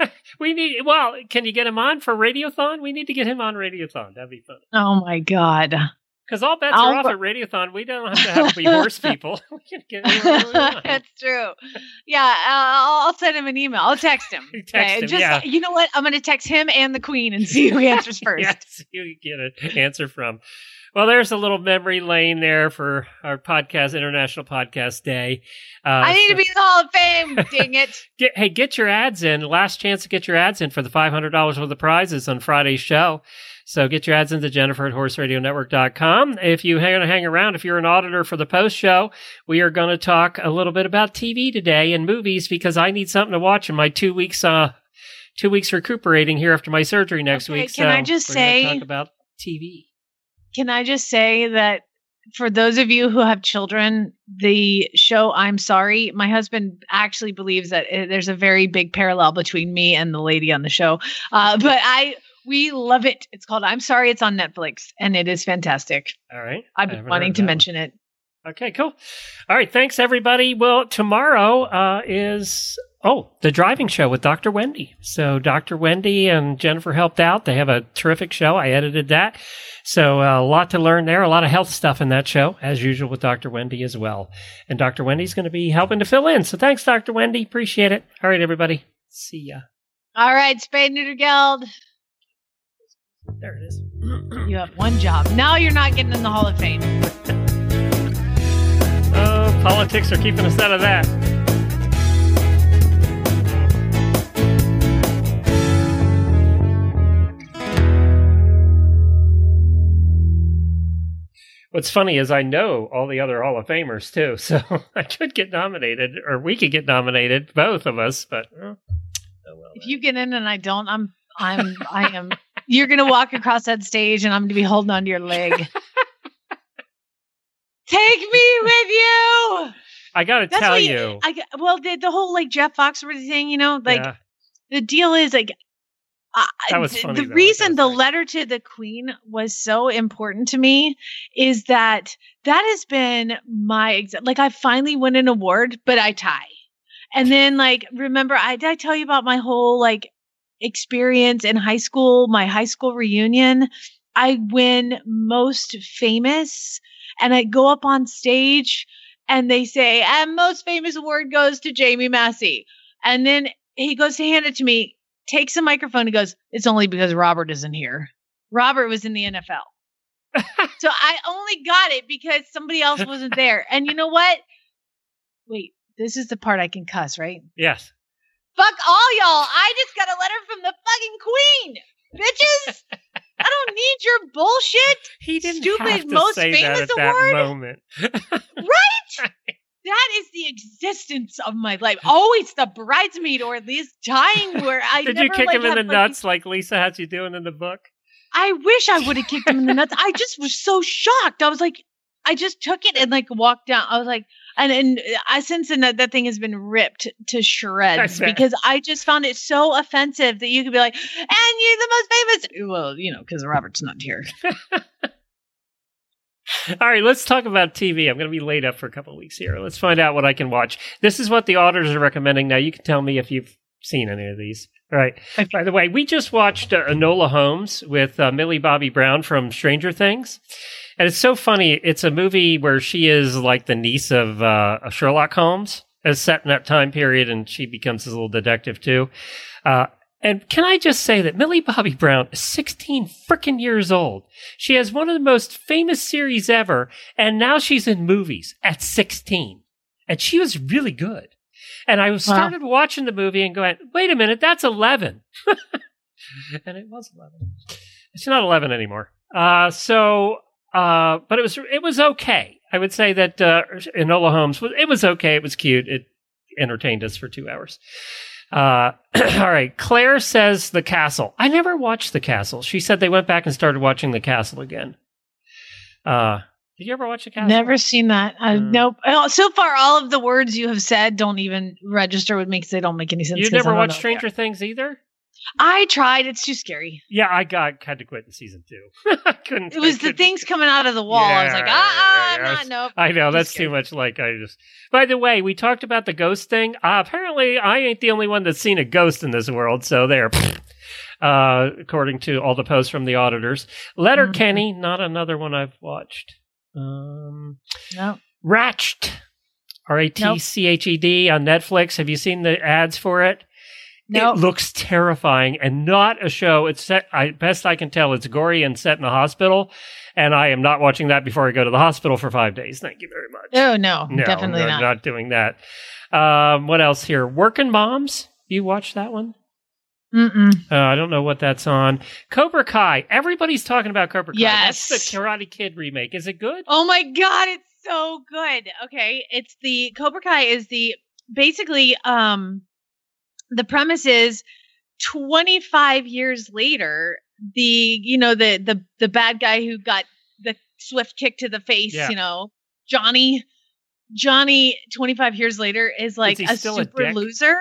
*laughs* We need. Well, can you get him on for Radiothon? We need to get him on Radiothon. That'd be fun. Oh my god! Because all bets I'll are off at Radiothon. We don't have to have to be horse *laughs* people. *laughs* we can get anyone we want. *laughs* That's true. Yeah, uh, I'll, I'll send him an email. I'll text him. Text him, just yeah. you know what? I'm going to text him and the Queen and see who answers first. Yeah. yes, you get an answer from. Well, there's a little memory lane there for our podcast, International Podcast Day. Uh, I need to be in the Hall of Fame. dang it! Get, hey, get your ads in. Last chance to get your ads in for the $500 worth of prizes on Friday's show. So get your ads into Jennifer at horseradionetwork.com. If you hang, hang around, if you're an auditor for the post show, we are going to talk a little bit about TV today and movies because I need something to watch in my two weeks, uh, two weeks recuperating here after my surgery next Okay, week. can I just say- talk about TV. Can I just say that for those of you who have children, the show I'm Sorry, my husband actually believes that uh, there's a very big parallel between me and the lady on the show. Uh, but I, we love it. It's called I'm Sorry. It's on Netflix and it is fantastic. All right. I've been wanting to that one. mention it. Okay, cool. All right, thanks everybody. Well, tomorrow uh, is oh the driving show with Dr. Wendy. So Dr. Wendy and Jennifer helped out. They have a terrific show. I edited that, so uh, a lot to learn there. A lot of health stuff in that show, as usual with Dr. Wendy as well. And Dr. Wendy's going to be helping to fill in. So thanks, Dr. Wendy. Appreciate it. All right, everybody. See ya. All right, Spade Neuter Guild. There it is. *clears throat* You have one job. Now you're not getting in the Hall of Fame. *laughs* Oh, politics are keeping us out of that. What's funny is I know all the other Hall of Famers too, *laughs* so I could get nominated, or we could get nominated, both of us. But oh, well. If you get in and I don't, I'm, I'm, I am. You're gonna walk across that stage, and I'm gonna be holding onto your leg. *laughs* Take me with you. I got to That's tell what you, I well, the the whole like Jeff Foxworthy thing, you know, like yeah, the deal is like. I That was funny, the though, reason the letter to the queen was so important to me is that that has been my exa- like I finally win an award, but I tie. And then like remember I did I tell you about my whole like experience in high school, my high school reunion. I win most famous and I go up on stage and they say, and most famous award goes to Jamie Massey. And then he goes to hand it to me, takes the microphone and goes, It's only because Robert isn't here. Robert was in the NFL. *laughs* so I only got it because somebody else wasn't there. And you know what? Wait, this is the part I can cuss, right? yes. Fuck all y'all. I just got a letter from the fucking queen. Bitches. I don't need your bullshit. *laughs* He didn't Stupid have to most say famous that at award. that moment. *laughs* Right? That is the existence of my life. Always the bridesmaid or at least dying where I Did never, you kick like, him in the nuts like Lisa had you doing in the book? I wish I would have kicked him in the nuts. I just was so shocked. I was like, I just took it and like walked down. I was like, and and uh, I since then that, that thing has been ripped to shreds because I just found it so offensive that you could be like, and you're the most famous. Well, you know, because Robert's not here. *laughs* All right, let's talk about TV. I'm going to be laid up for a couple of weeks here. Let's find out what I can watch. This is what the auditors are recommending. Now, you can tell me if you've seen any of these. Right. By the way, we just watched uh, Enola Holmes with uh, Millie Bobby Brown from Stranger Things. And it's so funny. It's a movie where she is like the niece of uh, Sherlock Holmes. It's set in that time period, and she becomes his little detective too. Uh, and can I just say that Millie Bobby Brown is 16 freaking years old. She has one of the most famous series ever, and now she's in movies at 16. And she was really good. And I was Wow. started watching the movie and going, wait a minute, that's 11. *laughs* and it was 11. It's not 11 anymore. Uh, so, uh, but it was it was okay. I would say that uh, Enola Holmes was it was okay. It was cute. It entertained us for two hours. Uh, *clears throat* all right. Claire says The Castle. I never watched The Castle. She said they went back and started watching The Castle again. Uh, did you ever watch The Castle? Never seen that. Uh, Mm. Nope. Uh, So far, all of the words you have said don't even register with me because they don't make any sense. You never watched know what they Stranger. Things either? I tried. It's too scary. Yeah, I got had to quit in season two. *laughs* I couldn't. It was the things coming out of the wall. I was like, ah, ah, yeah, yeah. I'm not. Nope. I know that's too much. Like I just. By the way, we talked about the ghost thing. Uh, apparently, I ain't the only one that's seen a ghost in this world. So there. *laughs* Uh, according to all the posts from the auditors, Letter Mhm. Kenny, not another one I've watched. Um, No. Ratched, R A T C H E D on Netflix. Have you seen the ads for it? No. It looks terrifying and not a show. It's set, I best I can tell, it's gory and set in a hospital. And I am not watching that before I go to the hospital for five days. Thank you very much. Oh no, No, definitely no, not. not doing that. Um, what else here? Working Moms. You watch that one? Uh, I don't know what that's on. Cobra Kai. Everybody's talking about Cobra Kai. Yes. That's the Karate Kid remake. Is it good? Oh my god, it's so good. Okay, it's the Cobra Kai is the basically um the premise is 25 years later the you know the the the bad guy who got the swift kick to the face, Yeah. you know, Johnny Johnny 25 years later is like he a a super dick? loser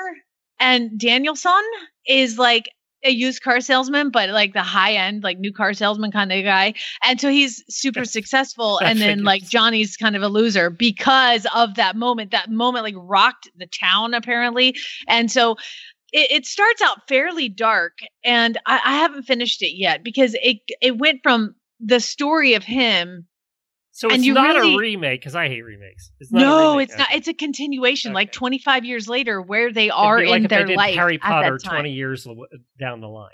and Daniel-san is like a used car salesman, but like the high end, like new car salesman kind of guy. And so he's super successful. And then like Johnny's kind of a loser because of that moment. That moment like rocked the town apparently. And so it, it starts out fairly dark. And I, I haven't finished it yet because it it went from the story of him. So And it's you not really- a remake because I hate remakes. It's not No, it's not. It's a continuation, like 25 years later, where they are like in their life. Harry Potter 20 years down the line.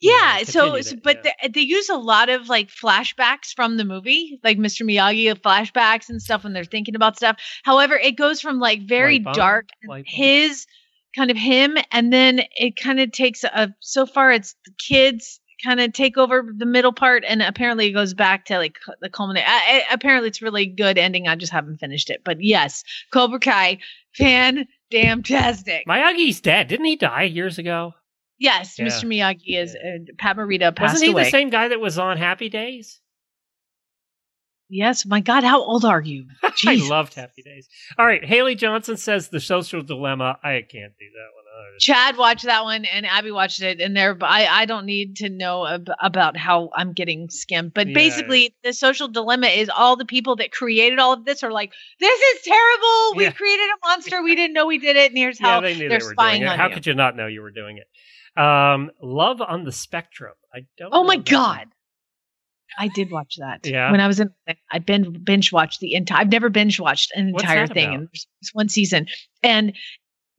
Yeah, Yeah, so, so- but yeah. they, they use a lot of like flashbacks from the movie, like Mr. Miyagi of flashbacks and stuff when they're thinking about stuff. However, it goes from like very Light dark, Light his kind of him, and then it kind of takes a. So far, it's the kids kind of take over the middle part, and apparently it goes back to like the culminate. I, I, apparently, it's really good ending. I just haven't finished it, but yes, Cobra Kai, fan damn tastic. Miyagi's dead. Didn't he die years ago? Yes, Yeah. Mr. Miyagi is uh, Pat Morita passed Wasn't he away. the same guy that was on Happy Days? Yes, my God, how old are you? *laughs* I loved Happy Days. All right, Haley Johnson says the social dilemma. I can't do that one. Chad watched that one and Abby watched it, and there. I I don't need to know ab- about how I'm getting skimmed, but Yeah. basically, the social dilemma is all the people that created all of this are like, "This is terrible. We Yeah. created a monster. We *laughs* didn't know we did it, and here's yeah, how they knew they're they were spying doing it. on How you." could you not know you were doing it? Um, Love on the Spectrum. I don't. oh my God. one. I did watch that. Yeah? When I was in, I binge binge watched the entire. I've never binge watched an What's entire thing, about? and there's it's one season. And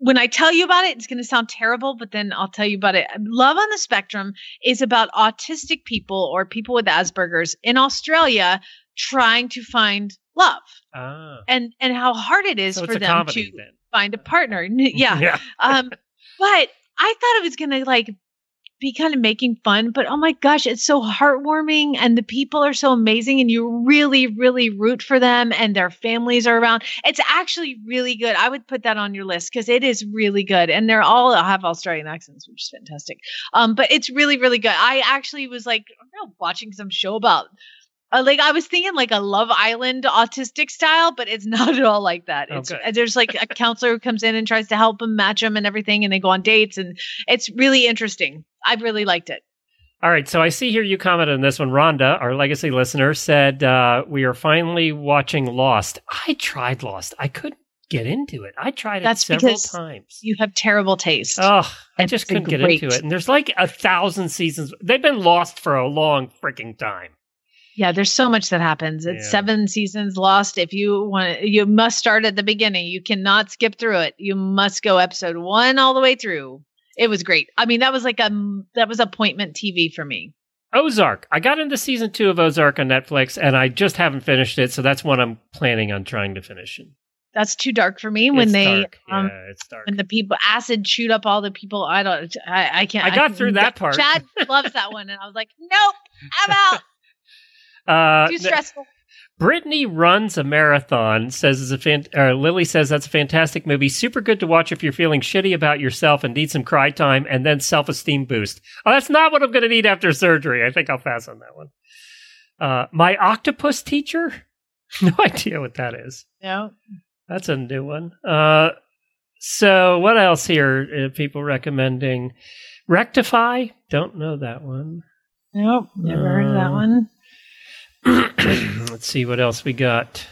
when I tell you about it, it's going to sound terrible, but then I'll tell you about it. Love on the Spectrum is about autistic people or people with Asperger's in Australia trying to find love, Ah, and and how hard it is so for them comedy to then. find a partner. Yeah, *laughs* yeah. um, but I thought it was gonna like be kind of making fun, but oh my gosh, it's so heartwarming and the people are so amazing and you really, really root for them and their families are around. It's actually really good. I would put that on your list because it is really good. And they're all have Australian accents, which is fantastic. Um, but it's really, really good. I actually was like, know, watching some show about uh, like I was thinking like a Love Island autistic style, but it's *laughs* not at all like that. It's uh, there's like a counselor who comes in and tries to help them match them and everything, and they go on dates, and it's really interesting. I really liked it. All right, so I see here you commented on this one. Rhonda, our legacy listener, said uh, we are finally watching Lost. I tried Lost. I couldn't get into it. I tried it That's several because times. You have terrible taste. Oh, I just couldn't get great. into it. And there's like a thousand seasons. They've been lost for a long freaking time. Yeah, there's so much that happens. It's Yeah. seven seasons lost. If you want, you must start at the beginning. You cannot skip through it. You must go episode one all the way through. It was great. I mean, that was like a that was appointment TV for me. Ozark. I got into season two of Ozark on Netflix, and I just haven't finished it. So that's one I'm planning on trying to finish. That's too dark for me. When It's they um yeah, it's dark. when the people acid shoot up all the people. I don't. I, I can't. I got can- through that part. Chad loves that *laughs* one, and I was like, nope, I'm out. Uh, Too stressful. Brittany runs a marathon. Says it's a fan- uh, Lily says that's a fantastic movie. Super good to watch if you're feeling shitty about yourself and need some cry time, and then self esteem boost. Oh, that's not what I'm going to need after surgery. I think I'll pass on that one. Uh, my octopus teacher. *laughs* No idea what that is. No. That's a new one. Uh, so what else here? Uh, people recommending Rectify. Don't know that one. Nope. Never heard of that Uh, one. *clears throat* Let's see what else we got.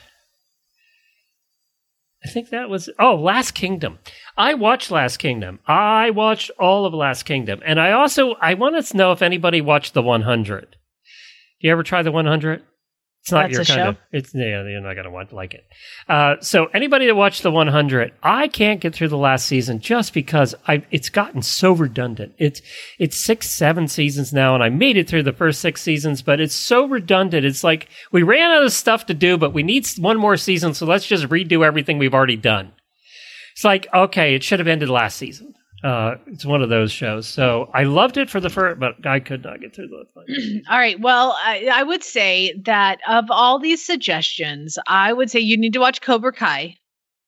I think that was oh Last Kingdom. I watched Last Kingdom. I watched all of Last Kingdom, and I also I want to know if anybody watched the 100. Do You ever try the 100? It's not That's your kind show? of. It's yeah, you're not gonna want to like it. Uh, so anybody that watched the 100, I can't get through the last season just because I it's gotten so redundant. It's it's six, seven seasons now, and I made it through the first six seasons, but it's so redundant. It's like we ran out of stuff to do, but we need one more season, so let's just redo everything we've already done. It's like okay, it should have ended last season. Uh, it's one of those shows. So I loved it for the first, but I could not get through the. final. *clears throat* All right. Well, I, I would say that of all these suggestions, I would say you need to watch Cobra Kai.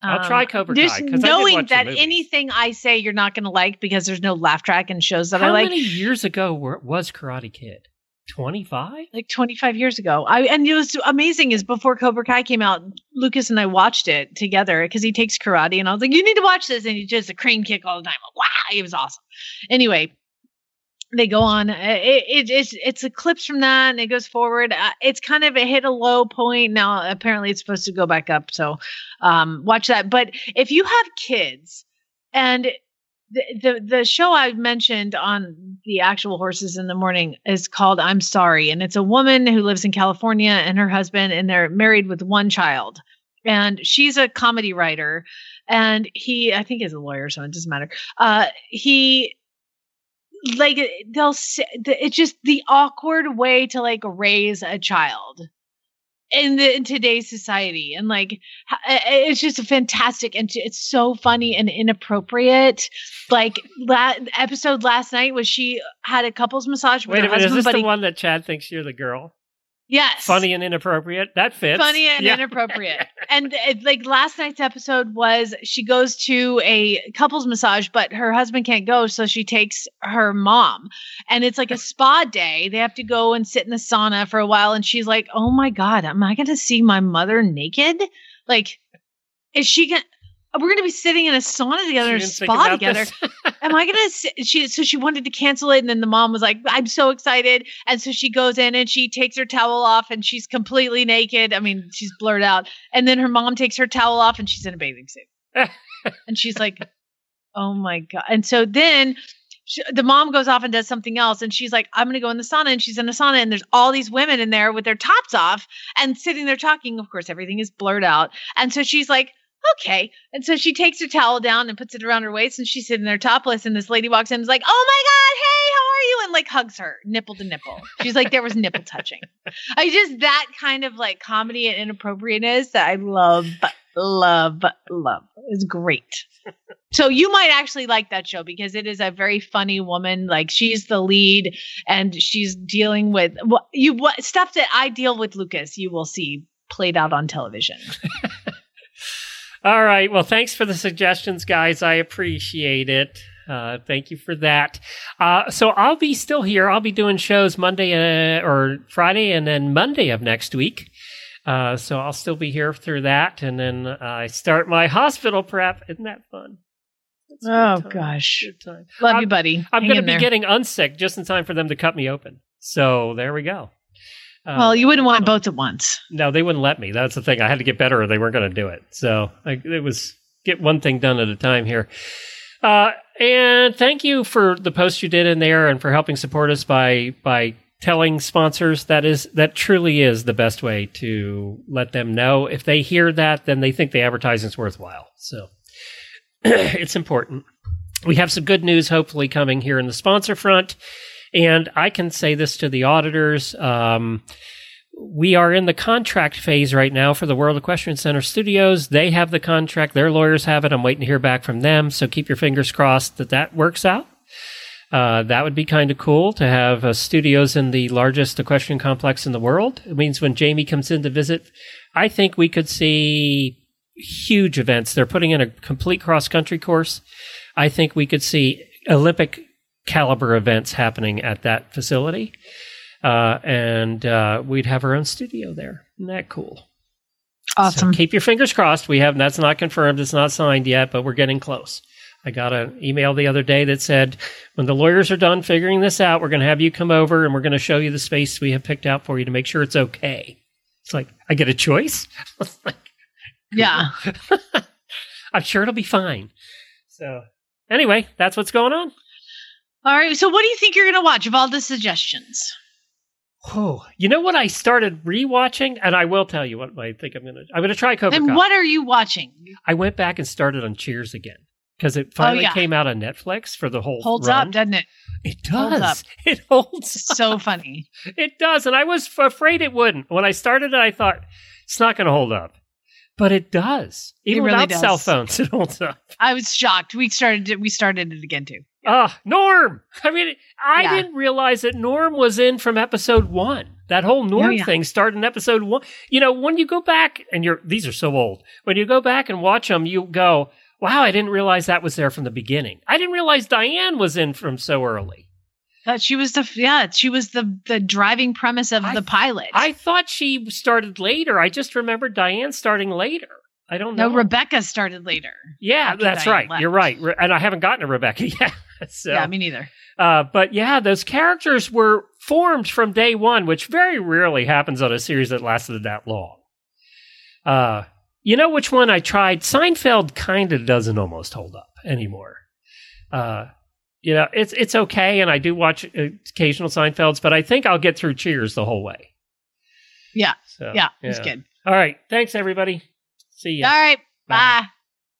I'll try Cobra just Kai, I knowing that anything I say you're not going to like because there's no laugh track and shows that How I like. many years ago were, was Karate Kid? Twenty five. like 25 years ago. I and it was amazing is before Cobra Kai came out, Lucas and I watched it together because he takes karate and I was like, you need to watch this. And he does a crane kick all the time. Wow, it was awesome. Anyway, they go on. It, it, it's it's clips from that and it goes forward. Uh, It's kind of a hit a low point. Now apparently it's supposed to go back up. So um, watch that. But if you have kids and the, the the show I mentioned on the actual horses in the morning is called I'm Sorry, and it's a woman who lives in California and her husband, and they're married with one child. And she's a comedy writer, and he I think is a lawyer, so it doesn't matter. Uh, he like they'll say it's just the awkward way to like raise a child in the in today's society and like uh, it's just a fantastic and it's so funny and inappropriate like that episode last night was she had a couples massage with Wait a her minute, is this the he, one that Chad thinks you're the girl? Yes Funny and inappropriate. That fits. funny and Yeah. inappropriate. *laughs* and it, like last night's episode was she goes to a couples massage, but her husband can't go, so she takes her mom. And it's like a spa day. They have to go and sit in the sauna for a while. And she's like, "Oh my god, am I going to see my mother naked? Like, is she gonna?" We're gonna be sitting in a sauna together, in a spa together. *laughs* Am I gonna? She so she wanted to cancel it, and then the mom was like, "I'm so excited," and so she goes in and she takes her towel off, and she's completely naked. I mean, she's blurred out, and then her mom takes her towel off, and she's in a bathing suit, *laughs* and she's like, "Oh my god!" And so then. She, the mom goes off and does something else, and she's like, "I'm gonna go in the sauna," and she's in the sauna, and there's all these women in there with their tops off and sitting there talking. Of course, everything is blurred out, and so she's like, okay. And so she takes her towel down and puts it around her waist and she's sitting there topless. And this lady walks in and is like, oh my God, hey, how are you? And like hugs her nipple to nipple. She's like, there was nipple touching. *laughs* I just, that kind of like comedy and inappropriateness that I love, love, love. is great. *laughs* So you might actually like that show because it is a very funny woman. Like she's the lead and she's dealing with what you what stuff that I deal with Lucas, you will see played out on television. *laughs* All right. Well, thanks for the suggestions, guys. I appreciate it. Uh, thank you for that. Uh, so I'll be still here. I'll be doing shows Monday uh, or Friday and then Monday of next week. Uh, so I'll still be here through that. And then I start my hospital prep. Isn't that fun? Oh gosh. Love I'm- you, buddy. I'm going to be there. getting unsick just in time for them to cut me open. So there we go. Uh, Well, you wouldn't want both at once. no, they wouldn't let me. That's the thing. I had to get better, or they weren't going to do it. So I, it was get one thing done at a time here. Uh, and thank you for the post you did in there, and for helping support us by by telling sponsors that is that truly is the best way to let them know. If they hear that, then they think the advertising's worthwhile. So *clears throat* it's important. We have some good news, hopefully, coming here in the sponsor front. And I can say this to the auditors. Um, we are in the contract phase right now for the World Equestrian Center Studios. They have the contract; their lawyers have it. I'm waiting to hear back from them. So keep your fingers crossed that that works out. Uh, that would be kind of cool to have uh, studios in the largest equestrian complex in the world. It means when Jamie comes in to visit, I think we could see huge events. They're putting in a complete cross country course. I think we could see Olympic caliber events happening at that facility. Uh, and uh, we'd have our own studio there. Isn't that cool? Awesome. So keep your fingers crossed. We have that's not confirmed. It's not signed yet, but we're getting close. I got an email the other day that said, when the lawyers are done figuring this out, we're going to have you come over and we're going to show you the space we have picked out for you to make sure it's okay. It's like, I get a choice? *laughs* like, yeah. *laughs* I'm sure it'll be fine. So, anyway, that's what's going on. All right. So, what do you think you're going to watch of all the suggestions? Oh, you know what? I started rewatching, and I will tell you what I think I'm gonna. I'm gonna try Cobra And Kai. what are you watching? I went back and started on Cheers again because it finally Oh, yeah. came out on Netflix for the whole Holds run. up, doesn't it? It Holds does. up. *laughs* It holds. So funny. It does, and I was f- afraid it wouldn't. When I started it, I thought it's not going to hold up, but it does. Even really without does. cell phones, *laughs* it holds up. I was shocked. We started. it- We started it again too. Ah, Norm. I mean, I Yeah. didn't realize that Norm was in from episode one. That whole Norm Oh, yeah. thing started in episode one. You know, when you go back, and you're these are so old. When you go back and watch them, you go, "Wow, I didn't realize that was there from the beginning. I didn't realize Diane was in from so early. That she was the yeah. She was the the driving premise of I- the pilot. I thought she started later. I just remembered Diane starting later. I don't know. no, Rebecca started later. Yeah, that's Diane right. left. You're right. And I haven't gotten to Rebecca *laughs* yet. so, Yeah, me neither. uh, but yeah, those characters were formed from day one, which very rarely happens on a series that lasted that long. Uh, you know which one I tried? Seinfeld kind of doesn't almost hold up anymore. Uh, you know, it's it's okay, and I do watch occasional Seinfelds, but I think I'll get through Cheers the whole way. Yeah, So, yeah, it's good. All right, thanks everybody. See ya. All right, Bye. bye.